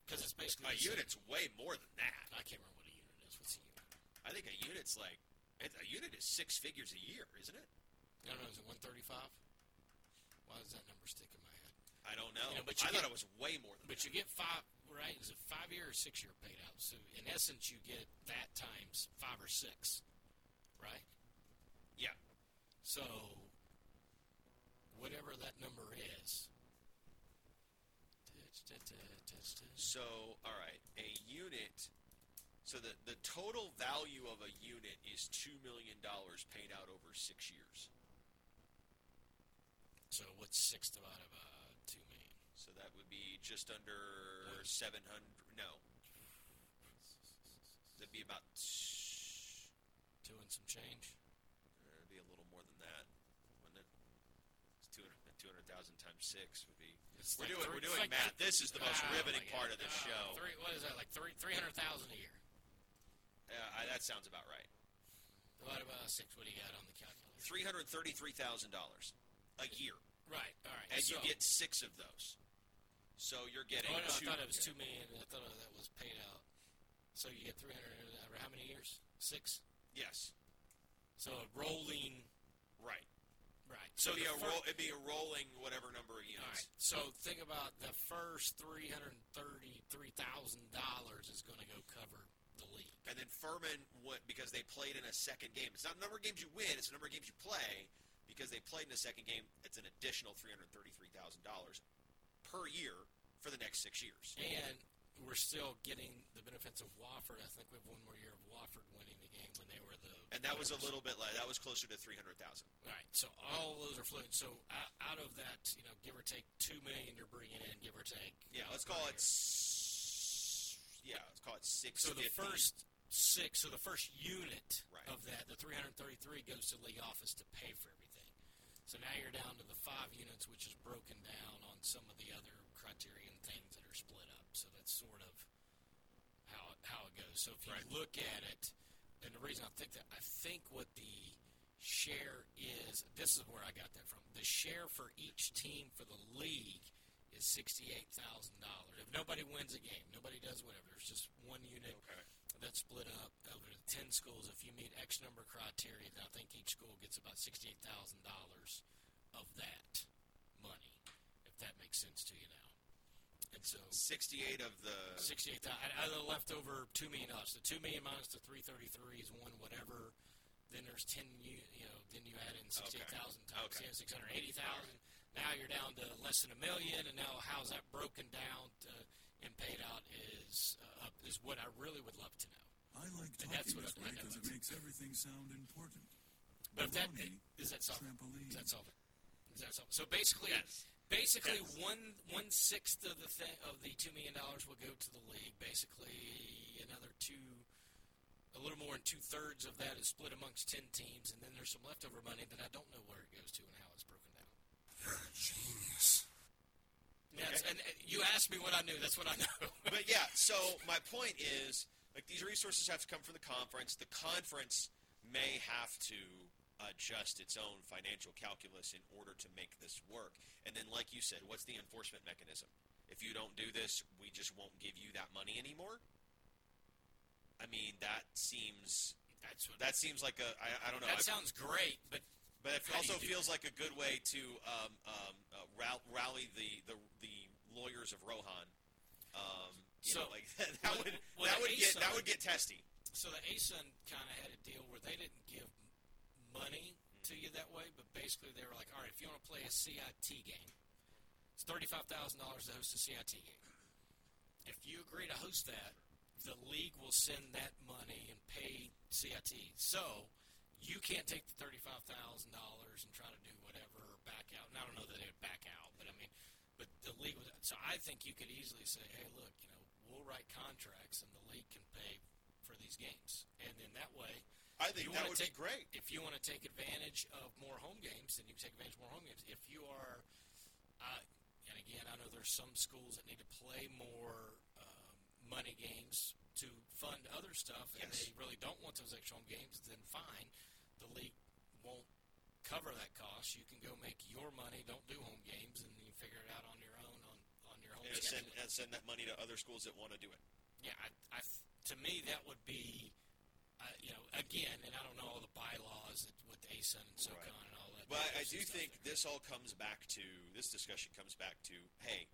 because it's basically A unit's way more than that. I can't remember what a unit is. What's a unit? I think a unit's like a unit is six figures a year, isn't it? I don't know. Is it one thirty-five? Why does that number stick in my head? I don't know. You know, but you I get- thought it was way more than But that. you get five, right? Is it five year or six year paid out? So in essence, you get that times five or six, right? yeah. So whatever that number is. So, all right, a unit. So the the total value of a unit is two million dollars paid out over six years. So what's six divided by two million? So that would be just under seven hundred. No, that'd be about. Two and some change. It'd be a little more than that, wouldn't it? It's 200,000 times six would be. It's We're like doing three- we're doing like math. This is the most riveting part of the Oh, show. Three, what is that? Like three three hundred thousand a year. Uh, I, that sounds about right. Divided by six. What do you got on the calculator? Three hundred thirty-three thousand dollars a year, Right. All right. and so, you get six of those. So you're getting Oh no! I thought it was two million. I thought that was paid out. So you get three hundred. How many years? Six. Yes, So a rolling. right. Right. So, yeah, fir- roll, it'd be a rolling whatever number of units. right. So think about the first three hundred thirty-three thousand dollars is going to go cover league. And then Furman went because they played in a second game. It's not the number of games you win; it's the number of games you play. Because they played in a second game, it's an additional three hundred thirty-three thousand dollars per year for the next six years. And we're still getting the benefits of Wofford. I think we have one more year of Wofford winning the game when they were the. And that was a little bit like that was closer to three hundred thousand. Right. So all those are floating. So out, out of that, you know, give or take two million you're bringing in, give or take. Yeah, let's call it. Yeah, let's call it six. So the first six, so the first unit Right. of that, the 333 goes to league office to pay for everything. So now you're down to the five units, which is broken down on some of the other criterion things that are split up. So that's sort of how how it goes. So if you Right. look at it, and the reason I think that I think what the share is, this is where I got that from. The share for each team for the league is sixty-eight thousand dollars. If nobody wins a game, nobody does whatever. There's just one unit Okay. that's split up over the ten schools. If you meet X number of criteria, then I think each school gets about sixty-eight thousand dollars of that money. If that makes sense to you now. And so Sixty-eight of the. sixty-eight thousand. Out of the leftover two million dollars. The two million minus the three thirty-three is one whatever. Then there's ten. You, you know. Then you add in sixty-eight thousand times Okay. six hundred eighty thousand. Now you're down to less than a million, and now how's that broken down to, and paid out is uh, is what I really would love to know. I like And that's talking what this I- I way because it makes everything sound important. But if that Baloney, is that solved? trampoline. Is that solved? Is that solved? So basically, Yes. basically Yes. one one sixth of the thing, of the two million dollars will go to the league. Basically, another two, a little more than two thirds of that is split amongst ten teams, and then there's some leftover money that I don't know where it goes to and how it's broken down. You're a genius. That's, and, you asked me what I knew. That's what I know. But yeah, so my point is, like these resources have to come from the conference. The conference may have to adjust its own financial calculus in order to make this work. And then, like you said, what's the enforcement mechanism? If you don't do this, we just won't give you that money anymore. I mean, that seems That's what. that seems like a I, I don't know. that sounds great, but but it also feels like a good way to um, um, uh, rally the, the the lawyers of Rohan. Um, So, know, like that with- would with that would get that would get testy. so the ASUN kind of had a deal where they didn't give money to you that way, but basically they were like, all right, if you want to play a CIT game, it's thirty-five thousand dollars to host a CIT game. If you agree to host that, the league will send that money and pay CIT. So you can't take the thirty-five thousand dollars and try to do whatever or back out. And I don't know that they would back out, but I mean, but the league would. So I think you could easily say, hey, look, you know, we'll write contracts and the league can pay for these games, and then that way. I think that would take, be great. If you want to take advantage of more home games, then you can take advantage of more home games. If you are, uh, and again, I know there's some schools that need to play more um, money games to fund other stuff, and they really don't want those extra home games. Then fine, the league won't cover that cost. You can go make your money, don't do home games, and you figure it out on your own on on your own And send, and send that money to other schools that want to do it. Yeah, I, I, to me that would be, uh, you know, again, and I don't know all the bylaws that, with ASUN and SoCon Right. and all that. But I, I do think there. this all comes back to this discussion comes back to hey,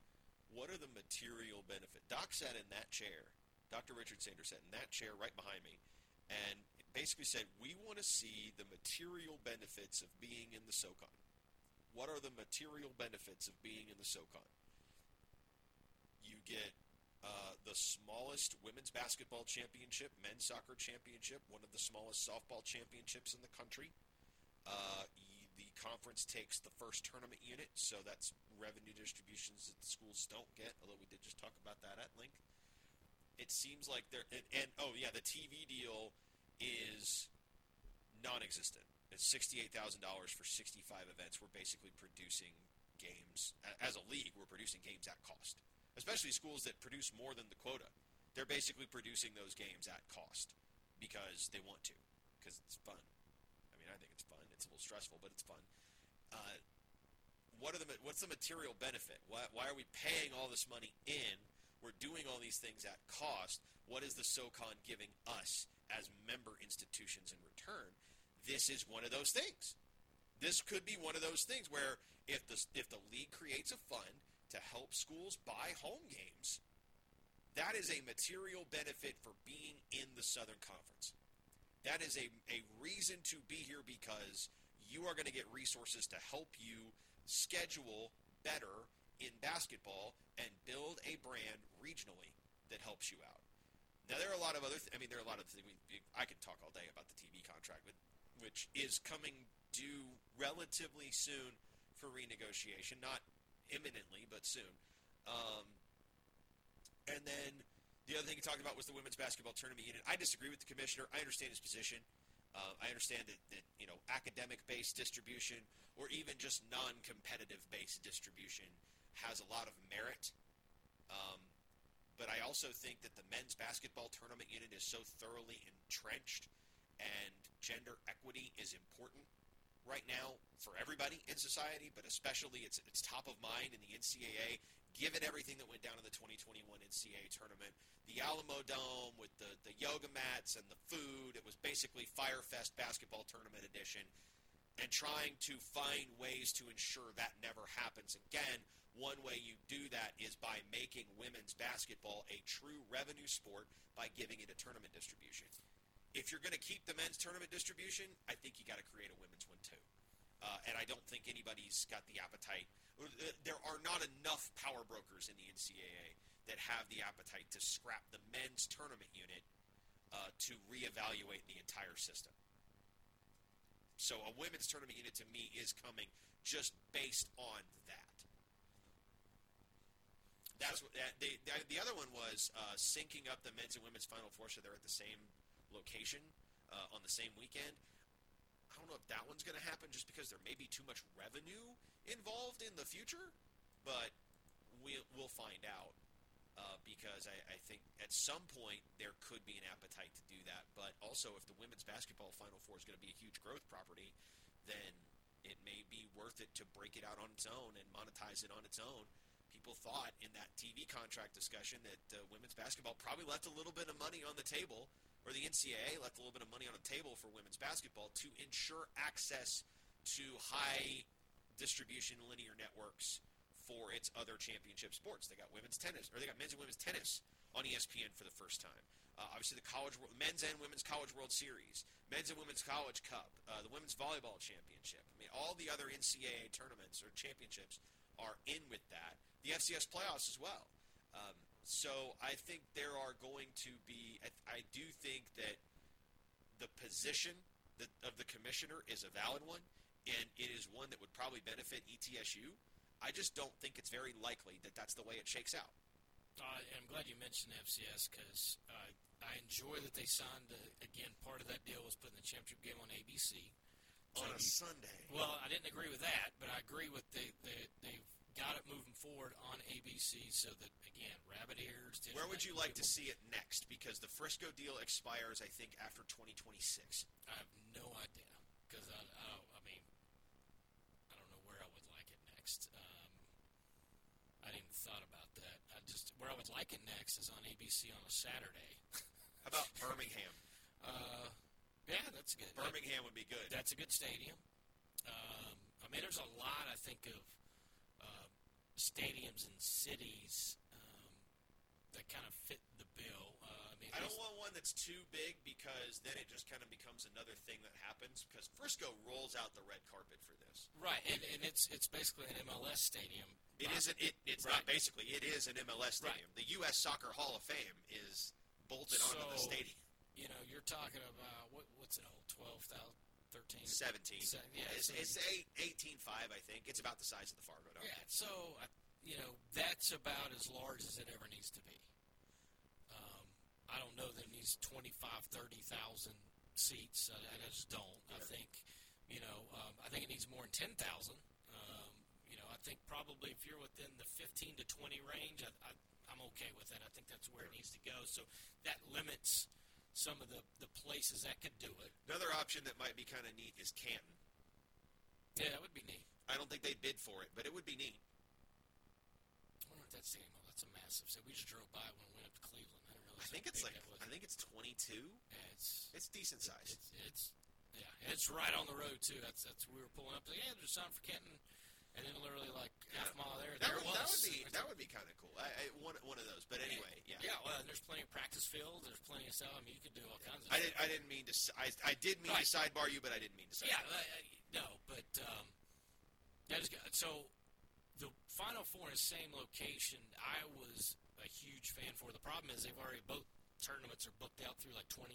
what are the material benefit? Doc sat in that chair. Dr. Richard Sanders sat in that chair right behind me, and basically said, "We want to see the material benefits of being in the SoCon. What are the material benefits of being in the SoCon? You get uh, the smallest women's basketball championship, men's soccer championship, one of the smallest softball championships in the country. Uh, the conference takes the first tournament unit, so that's revenue distributions that the schools don't get. Although we did just talk about that at length. It seems like they're and, and oh yeah, the TV deal is non-existent. It's sixty-eight thousand dollars for sixty-five events. We're basically producing games as a league. We're producing games at cost, especially schools that produce more than the quota. They're basically producing those games at cost because they want to, because it's fun. I mean, I think it's fun. It's a little stressful, but it's fun. Uh, what are the what's the material benefit? Why, why are we paying all this money in? We're doing all these things at cost. What is the SoCon giving us as member institutions in return? This is one of those things. This could be one of those things where if the if the league creates a fund to help schools buy home games, that is a material benefit for being in the Southern Conference. That is a, a reason to be here because you are going to get resources to help you schedule better in basketball and build a brand regionally that helps you out. Now there are a lot of other. Th- I mean, there are a lot of things. I could talk all day about the TV contract, but, which is coming due relatively soon for renegotiation. Not imminently, but soon. Um, and then the other thing he talked about was the women's basketball tournament unit. I disagree with the commissioner. I understand his position. Uh, I understand that, that you know academic-based distribution or even just non-competitive based distribution has a lot of merit. Um, but I also think that the men's basketball tournament unit is so thoroughly entrenched, and gender equity is important right now for everybody in society, but especially it's it's top of mind in the NCAA. Given everything that went down in the 2021 NCAA tournament, the Alamodome with the, the yoga mats and the food, it was basically Fyre Fest basketball tournament edition. And trying to find ways to ensure that never happens again. One way you do that is by making women's basketball a true revenue sport by giving it a tournament distribution. If you're going to keep the men's tournament distribution, I think you got to create a women's one too. Uh, and I don't think anybody's got the appetite. uh, There are not enough power brokers in the NCAA that have the appetite to scrap the men's tournament unit uh, to reevaluate the entire system. So a women's tournament unit to me is coming just based on that. That's what they, the, the other one was uh, syncing up the men's and women's final four so they're at the same location uh, on the same weekend. I don't know if that one's going to happen just because there may be too much revenue involved in the future, but we, we'll find out. uh, because I, I think at some point there could be an appetite to do that. But also, if the women's basketball Final Four is going to be a huge growth property, then it may be worth it to break it out on its own and monetize it on its own. People thought in that TV contract discussion that uh, women's basketball probably left a little bit of money on the table, or the NCAA left a little bit of money on the table for women's basketball to ensure access to high distribution linear networks for its other championship sports. They got women's tennis, or they got men's and women's tennis on ESPN for the first time. Uh, obviously, the college men's and women's college World Series, men's and women's college cup, uh, the women's volleyball championship. I mean, all the other NCAA tournaments or championships are in with that. The FCS playoffs as well. Um, so I think there are going to be. I, I do think that the position that, of the commissioner is a valid one, and it is one that would probably benefit ETSU. I just don't think it's very likely that that's the way it shakes out. Uh, I'm glad you mentioned FCS because uh, I enjoy that they signed. Uh, again, part of that deal was putting the championship game on ABC. On a So- Sunday. Well, I didn't agree with that, but I agree with the, they they've got it moving forward on ABC so that again, rabbit ears. Where would you like to see? it next? Because the Frisco deal expires, I think, after 2026. I have no idea because I, I. I mean, I don't know where I would like it next. Um, I didn't even thought about that. I just where I would like it next is on ABC on a Saturday. How about Birmingham? Uh, yeah, that's good. That- Birmingham would be good. that's a good stadium. Um, I mean, there's a lot I think of stadiums and cities um, that kind of fit the bill. Uh, I mean, I don't want one that's too big because then it just kind of becomes another thing that happens. Because Frisco rolls out the red carpet for this. right, and, and it's it's basically an MLS stadium. It Right. isn't. It, it's Right. not basically. It is an MLS Right. stadium. The U.S. Soccer Hall of Fame is bolted onto the stadium. You know, you're talking about what what's it old 12,000, 13? 17. Se- yeah, it's, so- it's eight, 18.5, I think. It's about the size of the Fargodome. Yeah, so you know that's about as large as it ever needs to be. Um, I don't know that it needs 25, 30,000 seats. I, I just don't. I think you know um, I think it needs more than 10,000. Um, you know, I think probably if you're within the 15 to 20 range, I, I, I'm okay with that. I think that's where it needs to go. So that limits some of the, the places that could do it. Another option that might be kind of neat is Canton. Yeah, that would be neat. I don't think they bid for it, but it would be neat. I wonder if that stadium. Oh, that's a massive. So we just drove by when we went up to Cleveland. I didn't realize I think it's like. I think it's 22. Yeah, it's It's decent size. it's it's yeah, it's right on the road too. That's that's we were pulling up. Like, yeah, there's something for Canton, and then literally like half mile there, That there would, was. that would be that would be kind of cool. I, I one one of those. But anyway, yeah. yeah. Well, and there's plenty of practice fields. There's plenty of stuff. I mean, you could do all kinds of. I stuff. didn't I didn't mean to I, I did mean Right. to sidebar you, but I didn't mean to. Yeah, Sidebar. I, I, no, but um, that is good. So the Final Four in the same location, I was a huge fan for. The problem is they've already both tournaments are booked out through like 2030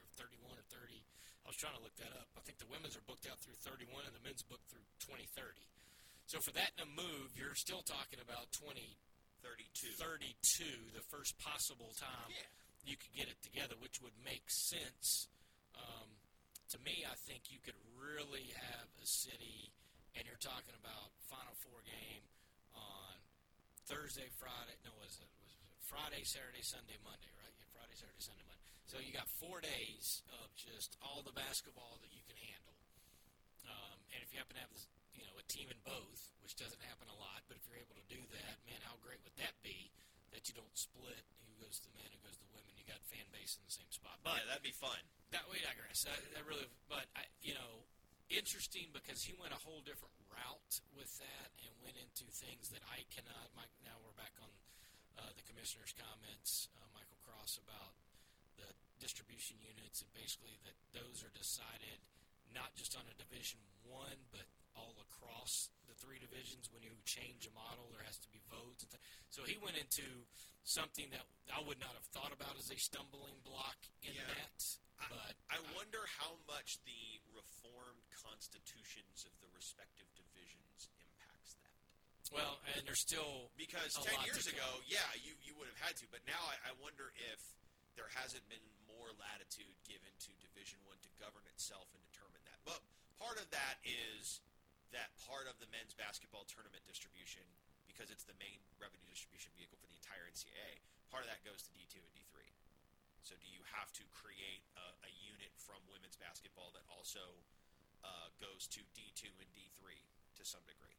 or 31 or 30. I was trying to look that up. I think the women's are booked out through 31 and the men's booked through 2030. So for that to move, you're still talking about 2032, 32. 32, the first possible time Yeah. you could get it together, which would make sense. Um, to me, I think you could really have a city, and you're talking about Final Four game on Thursday, Friday. No, was it was it Friday, Saturday, Sunday, Monday? Right? Yeah, Friday, Saturday, Sunday, Monday. So you got four days of just all the basketball that you can handle. Um, and if you happen to have this, you know a team in both, which doesn't happen a lot, but if you're able to do that, man, how great would that be? That you don't split who goes to the men, who goes to the women. You got fan base in the same spot. But yeah, that'd be fun. that we digress. That, that really, but I, you know, interesting because he went a whole different route with that and went into things that I cannot. Mike, now we're back on uh, the commissioner's comments, uh, Michael Cross about the distribution units and basically that those are decided not just on a Division One, but all across the three divisions. When you change a model, there has to be votes. And th- so he went into something that I would not have thought about as a stumbling block in Yeah. that. I- But I wonder how much the reformed constitutions of the respective divisions impacts that. well, and there's still Because A ten lot to years come. ago, yeah, you, you would have had to, but now I, I wonder if there hasn't been more latitude given to Division One to govern itself and determine that. But part of that is that part of the men's basketball tournament distribution, because it's the main revenue distribution vehicle for the entire NCAA. Part of that goes to D2 and D3. So do you have to create a, a unit from women's basketball that also uh, goes to D2 and D3 to some degree?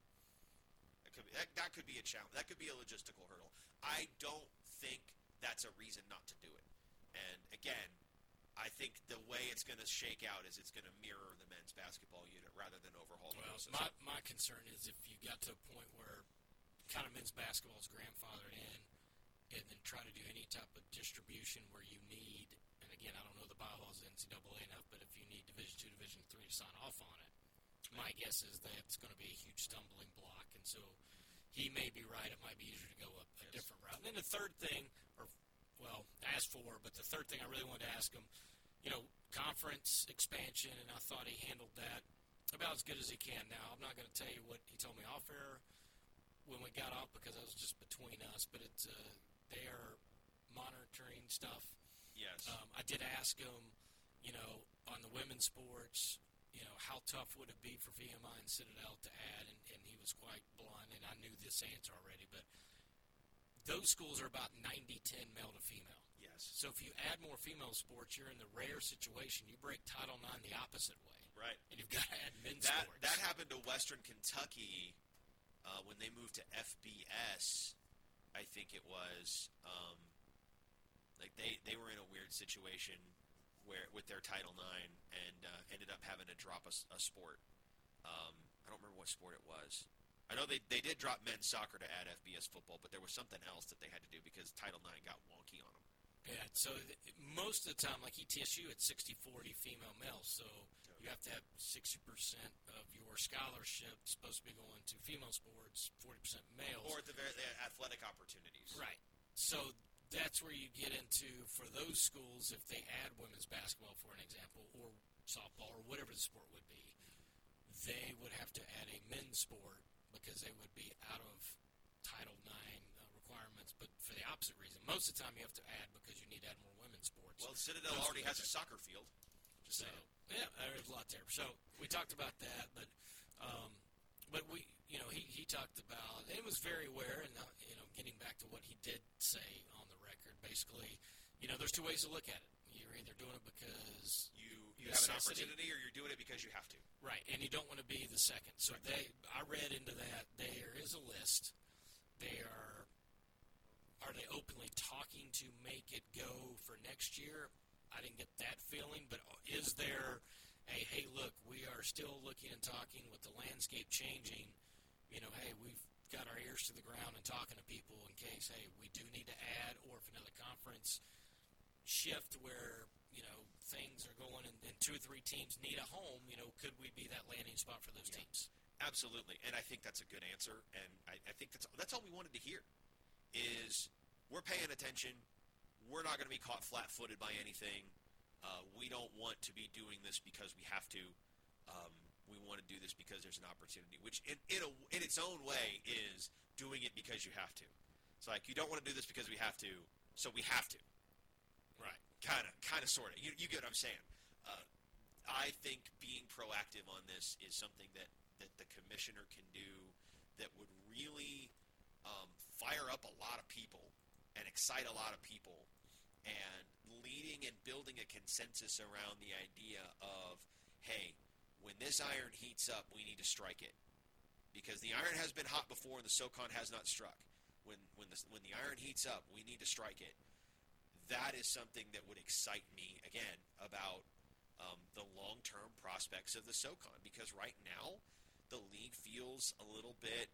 That could, be, that, that could be a challenge. That could be a logistical hurdle. I don't think that's a reason not to do it. And again, I think the way it's going to shake out is it's going to mirror the men's basketball unit rather than overhaul the Well, my, my concern is if you got to a point where kind of men's basketball is grandfathered in and then try to do any type of distribution where you need, and again, I don't know the bylaws of NCAA enough, but if you need Division two, Division three to sign off on it, my guess is that it's going to be a huge stumbling block. And so he may be right. It might be easier to go a, a different route. And then the third thing, or, well, asked for, but the third thing I really wanted to ask him, you know, conference expansion, and I thought he handled that about as good as he can. Now, I'm not going to tell you what he told me off air when we got off because that was just between us, but it's uh, they are monitoring stuff. yes. Um, I did ask him, you know, on the women's sports, you know, how tough would it be for VMI and Citadel to add, and, and he was quite blunt, and I knew this answer already, but those schools are about 90-10 male to female. Yes. So if you add more female sports, you're in the rare situation you break Title IX the opposite way, Right. and you've got to add men's That sports. that happened to Western Kentucky uh, when they moved to FBS. I think it was um, like they, they were in a weird situation where with their Title IX and uh, ended up having to drop a, a sport. Um, I don't remember what sport it was. I know they, they did drop men's soccer to add FBS football, but there was something else that they had to do because Title IX got wonky on them. Yeah, so th- most of the time, like ETSU, it's 60-40 female male. So you have to have 60% of your scholarship supposed to be going to female sports, 40% males. Or at the very the athletic opportunities. Right. So that's where you get into, for those schools, if they add women's basketball, for an example, or softball, or whatever the sport would be, they would have to add a men's sport because they would be out of Title IX uh, but for the opposite reason. Most of the time, you have to add because you need to add more women's sports. Well, Citadel Most already has a soccer field. Just So saying. yeah, there's a lot there. So we talked about that, but um, but we you know he he talked about and it was very aware and uh, you know getting back to what he did say on the record, basically, you know, there's two ways to look at it. You're either doing it because You you have an opportunity, or you're doing it because you have to. Right, and you don't want to be the second. So they, I read into that. There is a list. They are, are they openly talking to make it go for next year? I didn't get that feeling, but is there a hey, look, we are still looking and talking with the landscape changing. You know, hey, we've got our ears to the ground and talking to people in case hey, we do need to add, or if another conference shift where you know things are going and, and two or three teams need a home, you know, could we be that landing spot for those teams? Absolutely, and I think that's a good answer, and I, I think that's that's all we wanted to hear. Is we're paying attention. We're not going to be caught flat-footed by anything. Uh, we don't want to be doing this because we have to. Um, we want to do this because there's an opportunity, which in in, a, in its own way is doing it because you have to. It's like you don't want to do this because we have to, so we have to. Right. Kind of, kind of, sort of. You, you get what I'm saying. Uh, I think being proactive on this is something that, that the commissioner can do that would really um, fire up a lot of people and excite a lot of people and leading and building a consensus around the idea of, hey, when this iron heats up, we need to strike it. Because the iron has been hot before and the SOCON has not struck. When, when, the, when the iron heats up, we need to strike it that is something that would excite me again about um, the long-term prospects of the SoCon because right now the league feels a little bit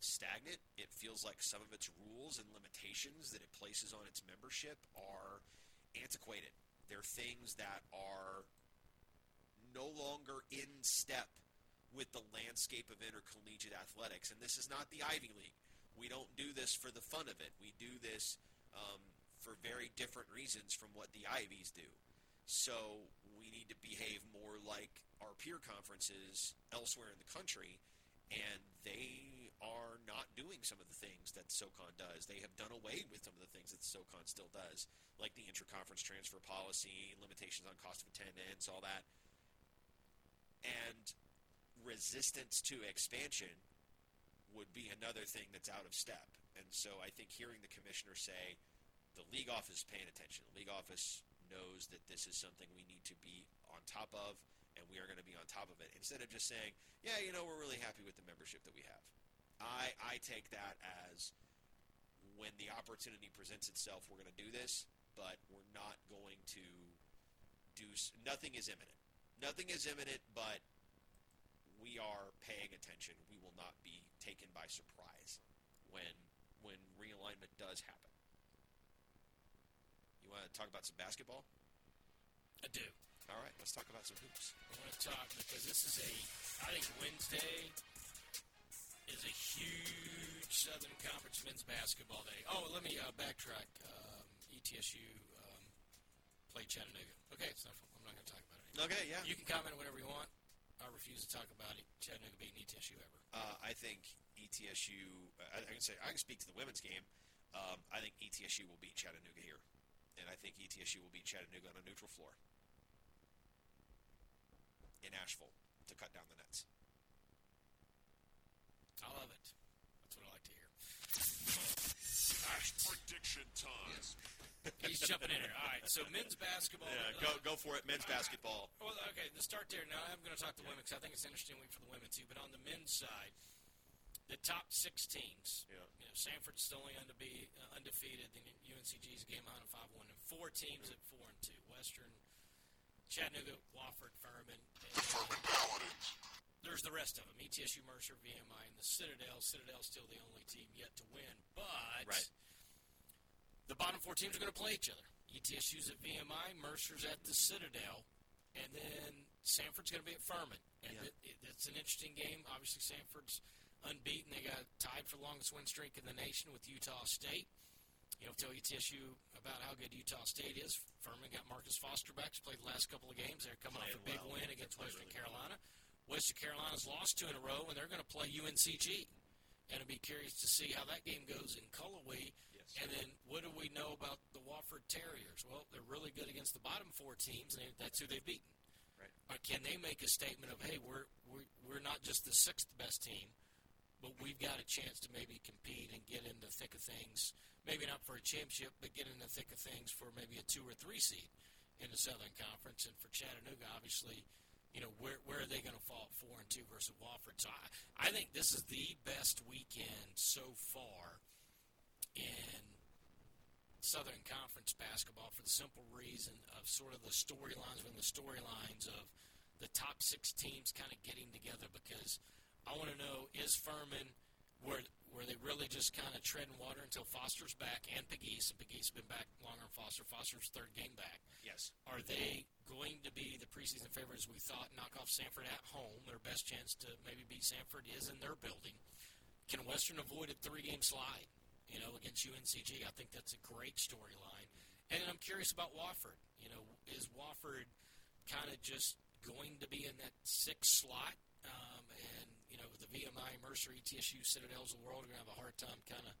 stagnant. It feels like some of its rules and limitations that it places on its membership are antiquated. They're things that are no longer in step with the landscape of intercollegiate athletics. And this is not the Ivy League. We don't do this for the fun of it. We do this um, for very different reasons from what the Ivies do. So we need to behave more like our peer conferences elsewhere in the country, and they are not doing some of the things that SoCon does. They have done away with some of the things that SoCon still does, like the intra-conference transfer policy, limitations on cost of attendance, all that. And resistance to expansion would be another thing that's out of step. And so I think hearing the commissioner say the league office is paying attention, the league office knows that this is something we need to be on top of, and we are going to be on top of it. Instead of just saying, yeah, you know, we're really happy with the membership that we have. I, I take that as when the opportunity presents itself, we're going to do this, but we're not going to do. Nothing is imminent. Nothing is imminent, but we are paying attention. We will not be taken by surprise when when realignment does happen. You want to talk about some basketball? I do. All right, let's talk about some hoops. I want to talk because this is a, I think Wednesday is a huge Southern Conference men's basketball day. Oh, let me uh, backtrack. Um, ETSU um, played Chattanooga. Okay, enough. I'm not going to talk about it anymore. Okay, yeah. You can comment whatever you want. I refuse to talk about it. Chattanooga beating ETSU ever. Uh, I think ETSU. I, I can say I can speak to the women's game. Um, I think ETSU will beat Chattanooga here, and I think ETSU will beat Chattanooga on a neutral floor in Asheville to cut down the nets. I love it. That's what I like to hear. Prediction time. He's jumping in here. All right, so men's basketball. Yeah, uh, go go for it. Men's basketball. Well, okay, the start there. Now I'm going to talk to women because I think it's an interesting week for the women too. But on the men's side, the top six teams. Yeah. You know, Samford's still only undefe- uh, undefeated. Then UNCG's game out of five one, and four teams at four and two. Western, Chattanooga, Wofford, Furman. And, there's the rest of them: ETSU, Mercer, VMI, and the Citadel. Citadel's still the only team yet to win, but Right. the bottom four teams are going to play each other. ETSU's at VMI, Mercer's at the Citadel, and then Samford's going to be at Furman. And Yeah. it, it, it's an interesting game. Obviously, Samford's unbeaten. They got tied for longest win streak in the nation with Utah State. You know, tell ETSU about how good Utah State is. Furman got Marcus Foster back. He's played the last couple of games. They're coming off a Playing big well. win against Western really well. Western Carolina's lost two in a row, and they're going to play UNCG. And I'd be curious to see how that game goes in Cullowhee. Yes. And then what do we know about the Wofford Terriers? Well, they're really good against the bottom four teams, and that's who they've beaten. Right. Or can they make a statement of, hey, we're, we're, we're not just the sixth best team, but we've got a chance to maybe compete and get in the thick of things. Maybe not for a championship, but get in the thick of things for maybe a two or three seed in the Southern Conference. And for Chattanooga, obviously, you know, where, where are they going to fall four and two versus Wofford? So I, I think this is the best weekend so far in Southern Conference basketball for the simple reason of sort of the storylines when the storylines of the top six teams kind of getting together because I want to know is Furman were were they really just kind of treading water until Foster's back and Pegues and Pegues has been back longer than Foster Foster's third game back Yes. are they going to be the preseason favorites we thought knock off Samford at home their best chance to maybe beat Samford is in their building can Western avoid a three game slide you know, against UNCG. I think that's a great storyline. And I'm curious about Wofford. You know, is Wofford kind of just going to be in that sixth slot? Um, and, you know, with the VMI, Mercer, ETSU, Citadels of the world are going to have a hard time kind of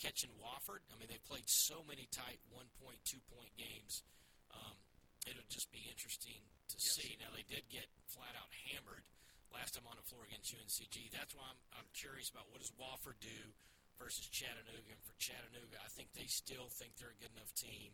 catching Wofford. I mean, they've played so many tight one point, two point games. Um, it'll just be interesting to Yes. see. Now, they did get flat out hammered last time on the floor against UNCG. That's why I'm, I'm curious about what does Wofford do versus Chattanooga. And for Chattanooga, I think they still think they're a good enough team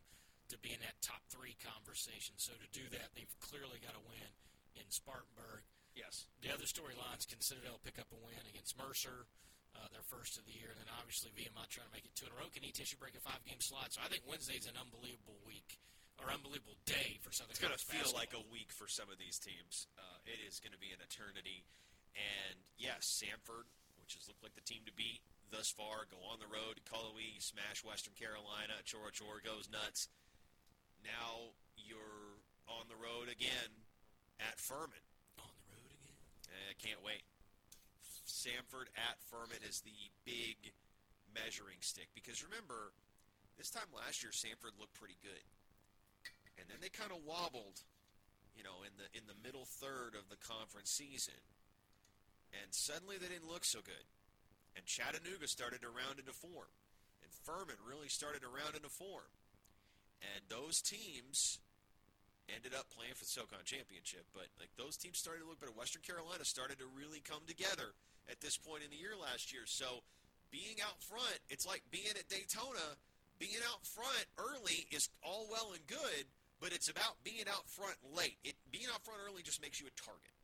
to be in that top three conversation. So to do that, they've clearly got to win in Spartanburg. Yes. The other storylines can Citadel pick up a win against Mercer, uh, their first of the year, and then obviously VMI trying to make it two in a row. Can ETSU break a five-game slot? So I think Wednesday's an unbelievable week or unbelievable day for Southern It's going to feel like a week for some of these teams. Uh, it is going to be an eternity. And yes, Samford, which has looked like the team to beat thus far, go on the road to Cullowhee, smash Western Carolina. Chora Chora goes nuts. Now you're on the road again at Furman. on the road again. I can't wait. Samford at Furman is the big measuring stick because remember, this time last year Samford looked pretty good, and then they kind of wobbled, you know, in the in the middle third of the conference season, and suddenly they didn't look so good, and Chattanooga started to round into form, and Furman really started to round into form, and those teams ended up playing for the SoCon championship. But like those teams started to look better. Western Carolina started to really come together at this point in the year last year. So being out front, it's like being at Daytona. Being out front early is all well and good, but it's about being out front late. It being out front early just makes you a target.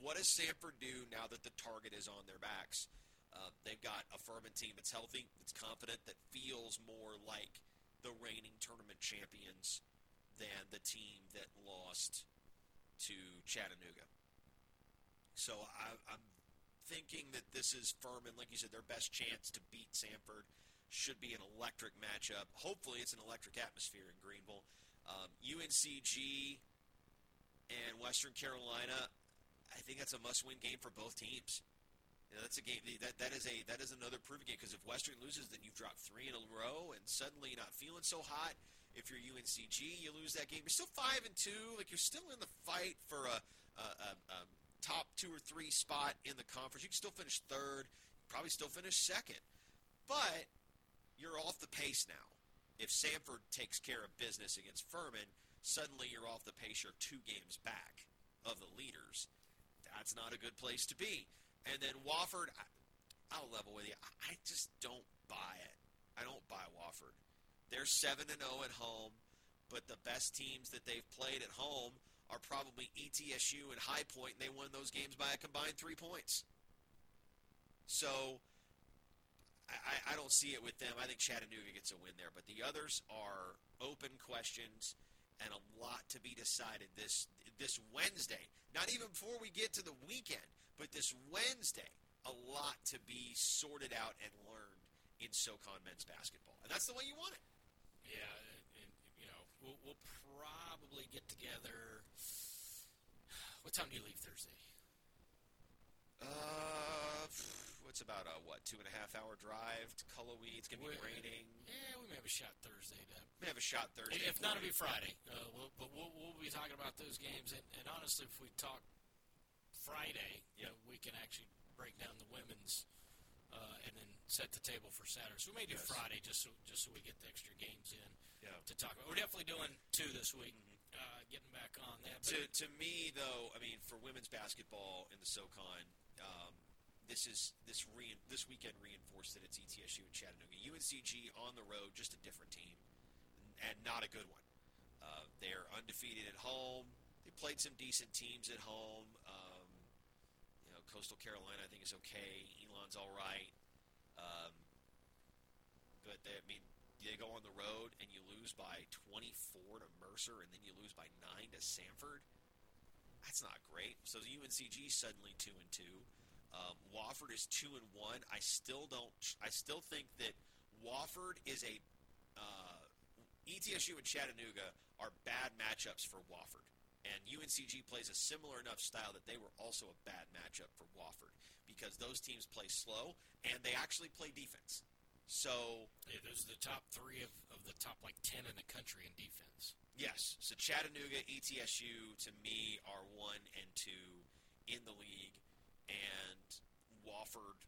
What does Samford do now that the target is on their backs? Uh, they've got a Furman team that's healthy, that's confident, that feels more like the reigning tournament champions than the team that lost to Chattanooga. So I, I'm thinking that this is Furman, like you said, their best chance to beat Samford. Should be an electric matchup. Hopefully, it's an electric atmosphere in Greenville. Um, UNCG and Western Carolina, I think that's a must-win game for both teams. You know, that's a game that that is a that is another proving game because if Western loses, then you've dropped three in a row, and suddenly you're not feeling so hot. If you're UNCG, you lose that game. You're still five and two, like you're still in the fight for a, a, a, a top two or three spot in the conference. You can still finish third, probably still finish second, but you're off the pace now. If Samford takes care of business against Furman, suddenly you're off the pace. You're two games back of the leaders. That's not a good place to be. And then Wofford, I, I'll level with you. I, I just don't buy it. I don't buy Wofford. They're seven and zero at home, but the best teams that they've played at home are probably ETSU and High Point, and they won those games by a combined three points. So I, I don't see it with them. I think Chattanooga gets a win there, but the others are open questions and a lot to be decided this this Wednesday. Not even before we get to the weekend, but this Wednesday, a lot to be sorted out and learned in SoCon men's basketball, and that's the way you want it. Yeah, and, and, you know, we'll, we'll probably get together. What time do you leave Thursday? Uh, what's about a what two and a half hour drive to Cullowhee? It's gonna be We- raining. Yeah, we may have a shot Thursday. To, We have a shot Thursday. if not, it'll be Friday. Uh, we'll, but we'll, we'll be talking about those games. And, and honestly, if we talk Friday, you know, we can actually break down the women's uh, and then set the table for Saturday. So we may do Yes. Friday just so just so we get the extra games in Yeah. to talk about. We're definitely doing two this week. Uh, getting back on that. To, to me though, I mean, for women's basketball in the SoCon, um, this is this re- this weekend reinforced that it's ETSU and Chattanooga. UNCG on the road, just a different team, and not a good one. Uh, they're undefeated at home. They played some decent teams at home. Coastal Carolina, I think is okay. Elon's all right. Um, but they, I mean, they go on the road and you lose by 24 to Mercer, and then you lose by nine to Samford. That's not great. So the UNCG suddenly two and two. Um, Wofford is two and one. I still don't. I still think that Wofford is a uh, ETSU and Chattanooga are bad matchups for Wofford, and UNCG plays a similar enough style that they were also a bad matchup for Wofford because those teams play slow and they actually play defense. So yeah, those are the top three of, of the top like ten in the country in defense. Yes. So Chattanooga, ETSU, to me, are one and two in the league, and Wofford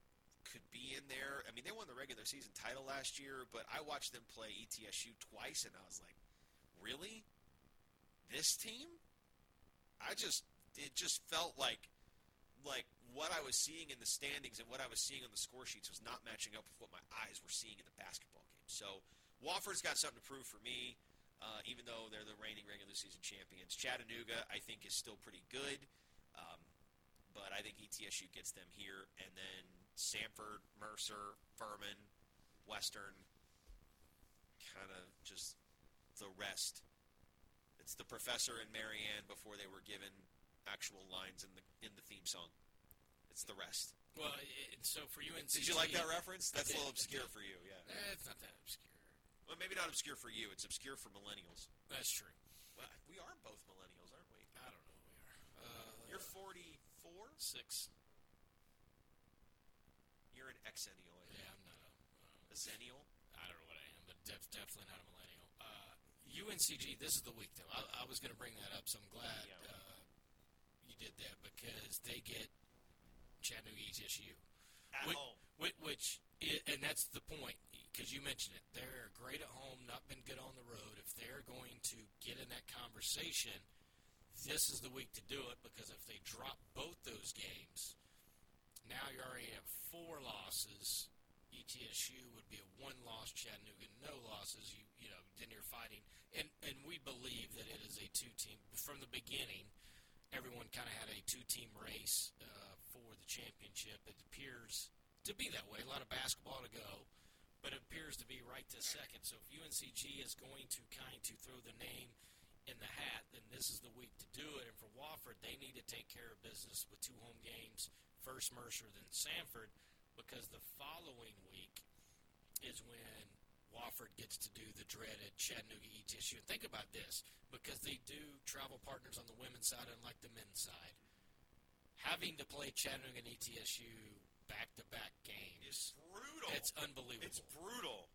could be in there. I mean, they won the regular season title last year, but I watched them play ETSU twice, and I was like, really? This team? I just, it just felt like, like what I was seeing in the standings and what I was seeing on the score sheets was not matching up with what my eyes were seeing in the basketball game. So Wofford's got something to prove for me uh, even though they're the reigning regular season champions. Chattanooga, I think, is still pretty good, um, but I think ETSU gets them here, and then Samford, Mercer, Furman, Western, kind of just the rest. It's the professor and Marianne before they were given actual lines in the in the theme song. It's the rest. Well, i- and so for UNCG, Did you like that reference? That's a little obscure for you, yeah. Eh, it's not that obscure. Well, maybe not obscure for you. It's obscure for millennials. That's true. Well, we are both millennials, aren't we? I don't know we are. Uh, You're 44. six. You're an exennial. Yeah, I'm not a. Uh, A zennial. I don't know what I am, but def- definitely not a millennial. UNCG, this is the week though. I, I was going to bring that up, so I'm glad Yeah. uh, you did that because they get Chattanooga ETSU, At which, home. which, which and that's the point because you mentioned it. They're great at home, not been good on the road. If they're going to get in that conversation, this is the week to do it because if they drop both those games, now you already have four losses ETSU would be a one-loss, Chattanooga no losses. You you know then you're fighting, and and we believe that it is a two-team from the beginning. Everyone kind of had a two-team race uh, for the championship. It appears to be that way. A lot of basketball to go, but it appears to be right this second. So if UNCG is going to kind to throw the name in the hat, then this is the week to do it. And for Wofford, they need to take care of business with two home games, first Mercer, then Samford, because the following week is when Wofford gets to do the dreaded Chattanooga ETSU. And think about this, because they do travel partners on the women's side, unlike the men's side. Having to play Chattanooga and ETSU back-to-back games, It's brutal. it's unbelievable. It's brutal.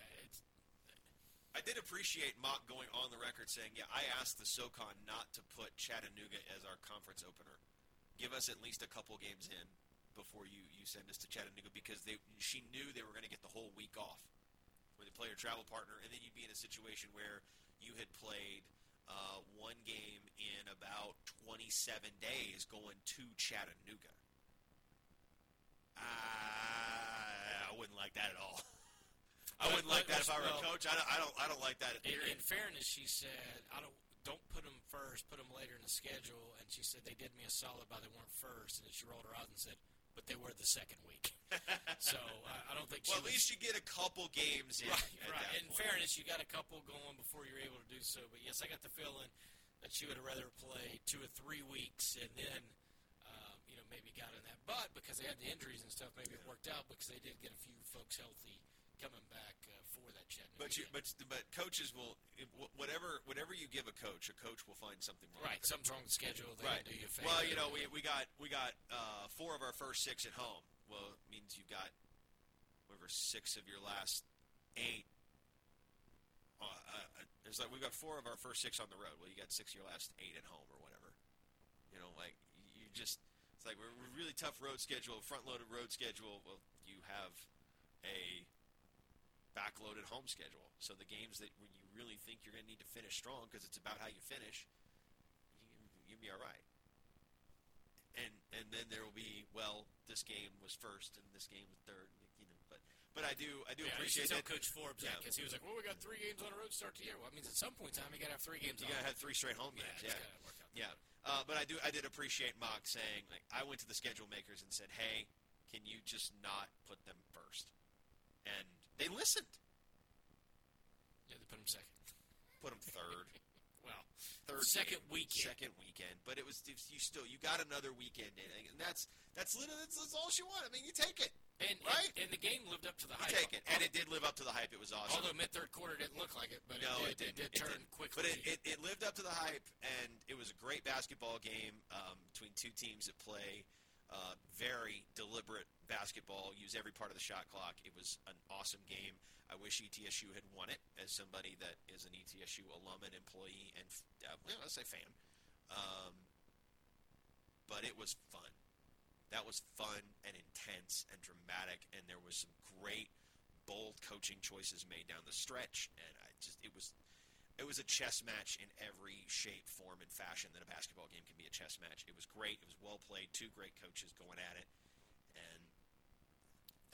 Uh, it's, uh, I did appreciate Mock going on the record saying, "Yeah, I asked the SoCon not to put Chattanooga as our conference opener. Give us at least a couple games in before you, you send us to Chattanooga because they she knew they were going to get the whole week off when they play player travel partner, and then you'd be in a situation where you had played uh, one game in about 27 days going to Chattanooga. I I wouldn't like that at all. I wouldn't like that if I were a coach. I don't. I don't. I don't like that. In, in fairness, she said, "I don't don't put them first. Put them later in the schedule." And she said they did me a solid by they weren't first. And then she rolled her eyes and said, "But they were the second week." so I, I don't think. well, at least you get a couple games in. right, right. In point. fairness, you got a couple going before you're able to do so. But yes, I got the feeling that she would have rather play two or three weeks and then. Um, you know, maybe got in that, but because they had the injuries and stuff, maybe it worked out because they did get a few folks healthy coming back uh, for that Chattanooga. But you, but but coaches will whatever whatever you give a coach, a coach will find something wrong. Right, something's wrong with the schedule. They Right. do you favor. Well, you know, we, we got we got uh, four of our first six at home. Well, it means you've got whatever six of your last eight. Uh, uh, it's like we've got four of our first six on the road. Well, you got six of your last eight at home or whatever. You know, like you just it's like we're, we're really tough road schedule, front loaded road schedule. Well, you have a backloaded home schedule. So the games that when you really think you're going to need to finish strong because it's about how you finish, you, you'll be all right. And and then there will be well, this game was first and this game was third. You know, but but I do I do yeah, appreciate that. Coach Forbes Yeah. because he was like, "Well, we got three games on the road to start the year." Well, that means at some point in time you got to have three games. You gotta have three straight home games. Yeah, out. yeah. Uh, but I do I did appreciate Mock saying like I went to the schedule makers and said, hey, can you just not put them first? And they listened. Yeah, they put him second. Put them third. Well, third second game, weekend. second weekend. But it was you still you got another weekend in, and that's that's literally that's, that's all she wanted. I mean, you take it, And, Right? and and the game lived up to the you hype. take it, and it did live up to the hype. It was awesome. Although mid third quarter didn't look like it, but no, it, did, it, it did turn didn't. quickly. But it, it, it lived up to the hype, and it was a great basketball game um, between two teams that play uh, very deliberate basketball, use every part of the shot clock. It was an awesome game. I wish ETSU had won it as somebody that is an ETSU alum and employee and, uh, well, let's say fan. Um, but it was fun. That was fun and intense and dramatic, and there was some great, bold coaching choices made down the stretch, and I just it was it was a chess match in every shape, form, and fashion that a basketball game can be a chess match. It was great. It was well played. Two great coaches going at it,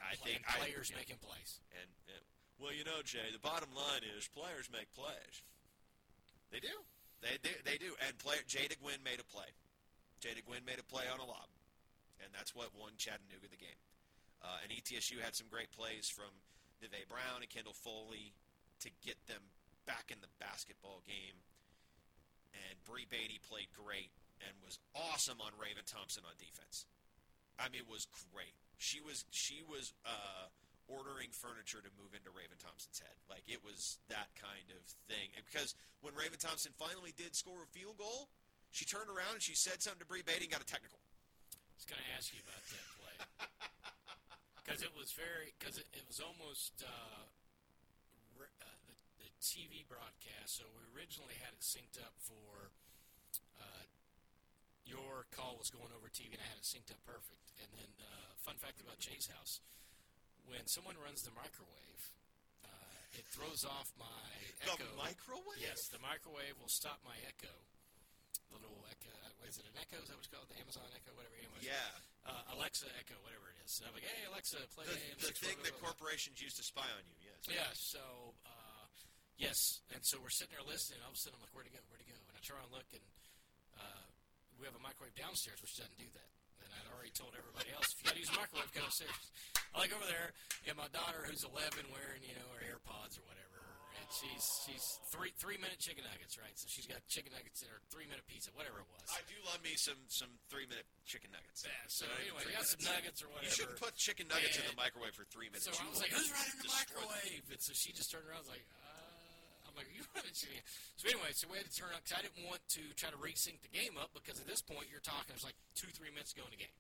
I think players yeah. making plays. And uh, well, you know, Jay, the bottom line is players make plays. They do. They do. They do. And player Jada Gwynn made a play. Jada Gwynn made a play on a lob, and that's what won Chattanooga the game. Uh, and ETSU had some great plays from Neve Brown and Kendall Foley to get them back in the basketball game. And Bree Beatty played great and was awesome on Raven Thompson on defense. I mean, it was great. She was she was uh, ordering furniture to move into Raven Thompson's head. Like it was that kind of thing. And because when Raven Thompson finally did score a field goal, she turned around and she said something to Bree Beatty and got a technical. I was going to ask you about that play because it was very because it, it was almost uh, re- uh, the, the TV broadcast. So we originally had it synced up for call was going over TV, and I had it synced up perfect. And then, uh, fun fact about Jay's house: when someone runs the microwave, uh, it throws off my The echo. The microwave? Yes, the microwave will stop my echo. The little echo. uh, Is it an echo? Is that what it's called? The Amazon Echo, whatever. Anyways. Yeah. uh, Alexa, Echo, whatever it is. And I'm like, hey, Alexa, play. The, AM the thing that corporations use to spy on you. Yes. Yeah, so uh, yes, and so we're sitting there listening. All of a sudden, I'm like, "Where to go? Where to go?" And I turn around and look, and we have a microwave downstairs, which doesn't do that. And I'd already told everybody else, if you got to use a microwave, go upstairs. I like over there, and my daughter, who's 11, wearing you know her AirPods or whatever, and she's she's three three minute chicken nuggets, right? So she's got chicken nuggets in her three minute pizza, whatever it was. I do love me some some three minute chicken nuggets. Yeah, so anyway, got some nuggets or whatever. You shouldn't put chicken nuggets in the microwave for three minutes. So I was like, "Who's running the destroy them. microwave?" And so she just turned around. and was like, "I'm like, you running chicken?" So anyway, so we had to turn out because I didn't want to try to resync the game up because at this point you're talking. There's like two, three minutes to go in the game.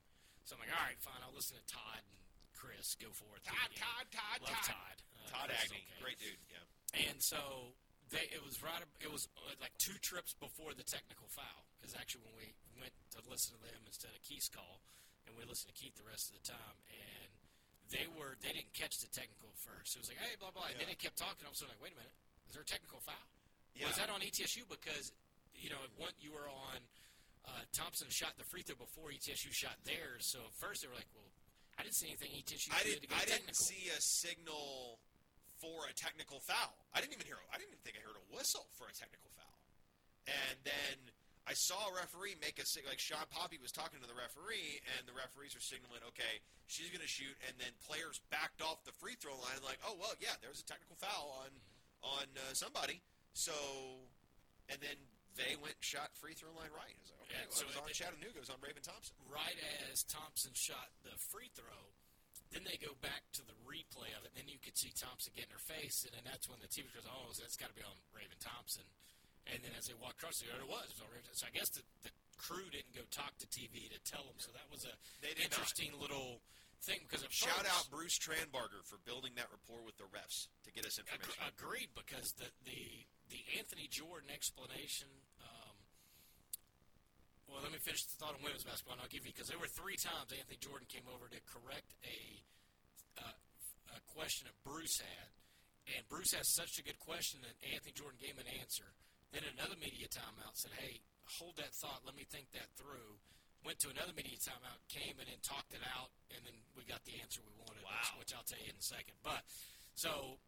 So I'm like, "All right, fine. I'll listen to Todd and Chris go for it." Todd. Todd, Todd, Love Todd. Todd. Uh, Todd Agnew, okay. great dude. Yeah. And so they, it was right. It was uh, like two trips before the technical foul. Because actually, when we went to listen to them instead of Keith's call, and we listened to Keith the rest of the time, and they were they didn't catch the technical first. It was like, hey, blah blah. And then they kept talking. I was like, wait a minute, is there a technical foul? Yeah. Was that on ETSU? Because you know, one you were on. Uh, Thompson shot the free throw before ETSU shot theirs. So at first they were like, well, I didn't see anything ETSU I did didn't. to get I didn't see a signal for a technical foul. I didn't even hear. I didn't even think I heard a whistle for a technical foul. And then I saw a referee make a sig- like Shawn Poppie was talking to the referee, and the referees were signaling, okay, she's going to shoot, and then players backed off the free throw line, like, oh well, yeah, there was a technical foul on on uh, somebody. So, and then they went and shot free throw line right. I was like, okay, Yeah, well, so it was on it- Chattanooga, it was on Raven Thompson. right as Thompson shot the free throw, then they go back to the replay of it. And then you could see Thompson get in her face, and then that's when the TV goes, "Oh, so that's got to be on Raven Thompson." And then as they walked across, they go, "It was." It was on Raven. So I guess the, the crew didn't go talk to TV to tell them. So that was a They did not. interesting little thing because at Shout first, out Bruce Tranbarger for building that rapport with the refs to get us Ag- information. Agreed, because the the the Anthony Jordan explanation. Um, well, let me finish the thought on women's basketball, and I'll give you because there were three times Anthony Jordan came over to correct a uh, a question that Bruce had, and Bruce has such a good question that Anthony Jordan gave him an answer. Then another media timeout said, "Hey, hold that thought. Let me think that through." Went to another media timeout, came and then talked it out, and then we got the answer we wanted, which, Wow. which I'll tell you in a second. But so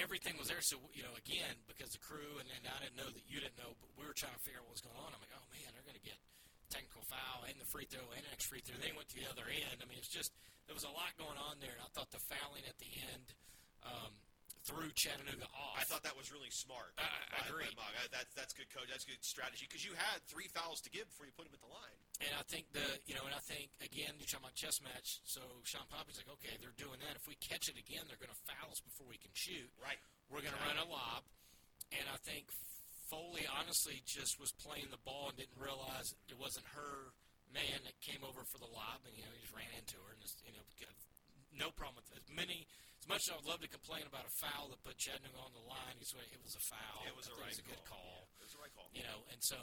everything was there. So you know, again, because the crew and, and I didn't know that you didn't know, but we were trying to figure out what was going on. I'm like, oh man, they're going to get technical foul and the free throw and the next free throw. They went to the other end. I mean, it's just there was a lot going on there. And I thought the fouling at the end um, threw Chattanooga off. I thought that was really smart. I- I by- by agree. Mog. I- That's that's good coach. That's good strategy because you had three fouls to give before you put him at the line. And I think the you know, and I think again, you're talking about chess match. So Shawn Poppie's like, okay, they're doing that. If we catch it again, they're going to foul us before we can shoot. Right. We're going to run a lob, and I think Foley honestly just was playing the ball and didn't realize it wasn't her man that came over for the lob, and you know he just ran into her, and just, you know no problem with. As many much as I would love to complain about a foul that put Chattanooga on the line, it was a foul. It was I a right It was a good call Yeah, it was a right call. you know, and so,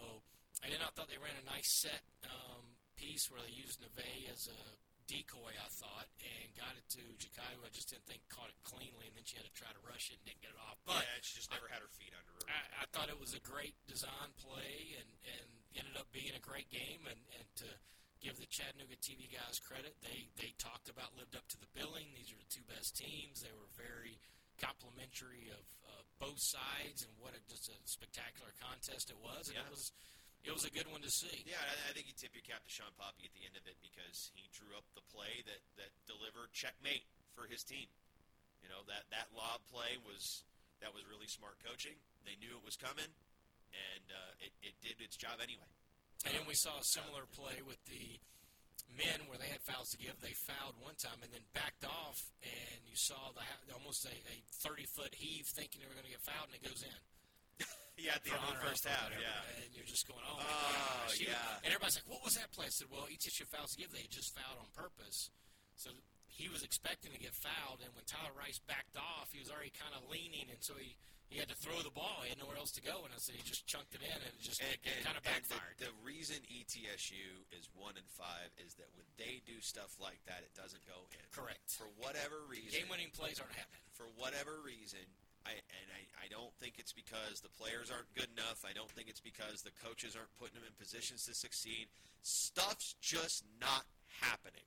and then I thought they ran a nice set um, piece where they used Neve as a decoy, I thought, and got it to Jakai, who I just didn't think caught it cleanly, and then she had to try to rush it and didn't get it off. But yeah, she just never had her feet under her. I, I thought it was a great design play and, and ended up being a great game. And, and to give the Chattanooga TV guys credit, they, they talked about lived up to the billing. These are the two best teams. They were very complimentary of uh, both sides and what a, just a spectacular contest it was. And Yeah. it was it was a good one to see. Yeah, I, I think you tip your cap to Shawn Poppie at the end of it because he drew up the play that, that delivered checkmate for his team. You know that that lob play was that was really smart coaching. They knew it was coming, and uh, it, it did its job anyway. And then we saw a similar play with the men where they had fouls to give. They fouled one time and then backed off, and you saw the almost a, a 30 foot heave thinking they were going to get fouled, and it goes in. Yeah, at the end of the first half. Yeah, And you're just going, oh, my Oh, gosh. Yeah. And everybody's like, what was that play? I said, well, ETSU fouls to give, they had just fouled on purpose. So he was expecting to get fouled, and when Tyler Rice backed off, he was already kind of leaning, and so he, he had to throw the ball. He had nowhere else to go, and I said he just chunked it in, and it just and, and- kind of backfired. the, the reason ETSU is one and five is that when they do stuff like that, it doesn't go in. Correct. For whatever reason, Game winning plays aren't happening. for whatever reason, I and I, I don't think it's because the players aren't good enough. I don't think it's because the coaches aren't putting them in positions to succeed. Stuff's just not happening.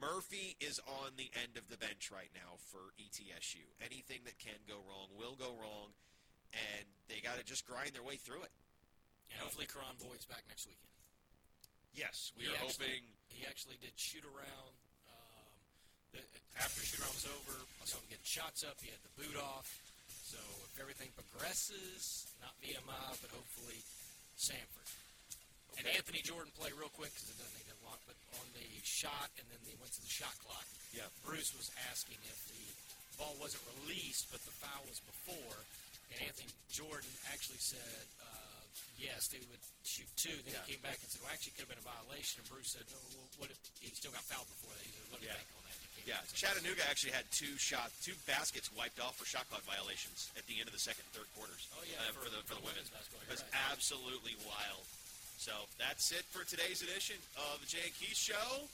Murphy is on the end of the bench right now for ETSU. Anything that can go wrong will go wrong, and they got to just grind their way through it. And hopefully, Karan Boyd's back next weekend. Yes, we He are actually- hoping. He actually did shoot around. Um, the, after shoot around was over, I saw him getting shots up. He had the boot off. So if everything progresses, not VMI, but hopefully Samford. And Anthony Jordan play real quick because it doesn't take long. But on the shot, and then they went to the shot clock. Yeah. Bruce was asking if the ball wasn't released, but the foul was before. And Anthony Jordan actually said uh, yes, they would shoot two. Then Yeah. he came back and said, well, actually, it could have been a violation. And Bruce said, no, well, what if he still got fouled before that? He said, you Yeah. on that? Yeah, back and said, Chattanooga actually had two shot, two baskets wiped off for shot clock violations at the end of the second, and third quarters. Oh, yeah, uh, for- for, the for for the women's. It was right. absolutely wild. So that's it for today's edition of the Jay and Keith Show.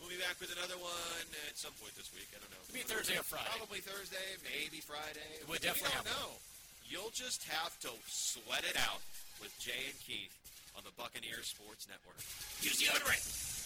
We'll be back with another one at some point this week. I don't know. Maybe Thursday or Friday. Probably Thursday, maybe Friday. We'll definitely we don't know. You'll just have to sweat it out with Jay and Keith on the Buccaneers Sports Network. Use the deodorant.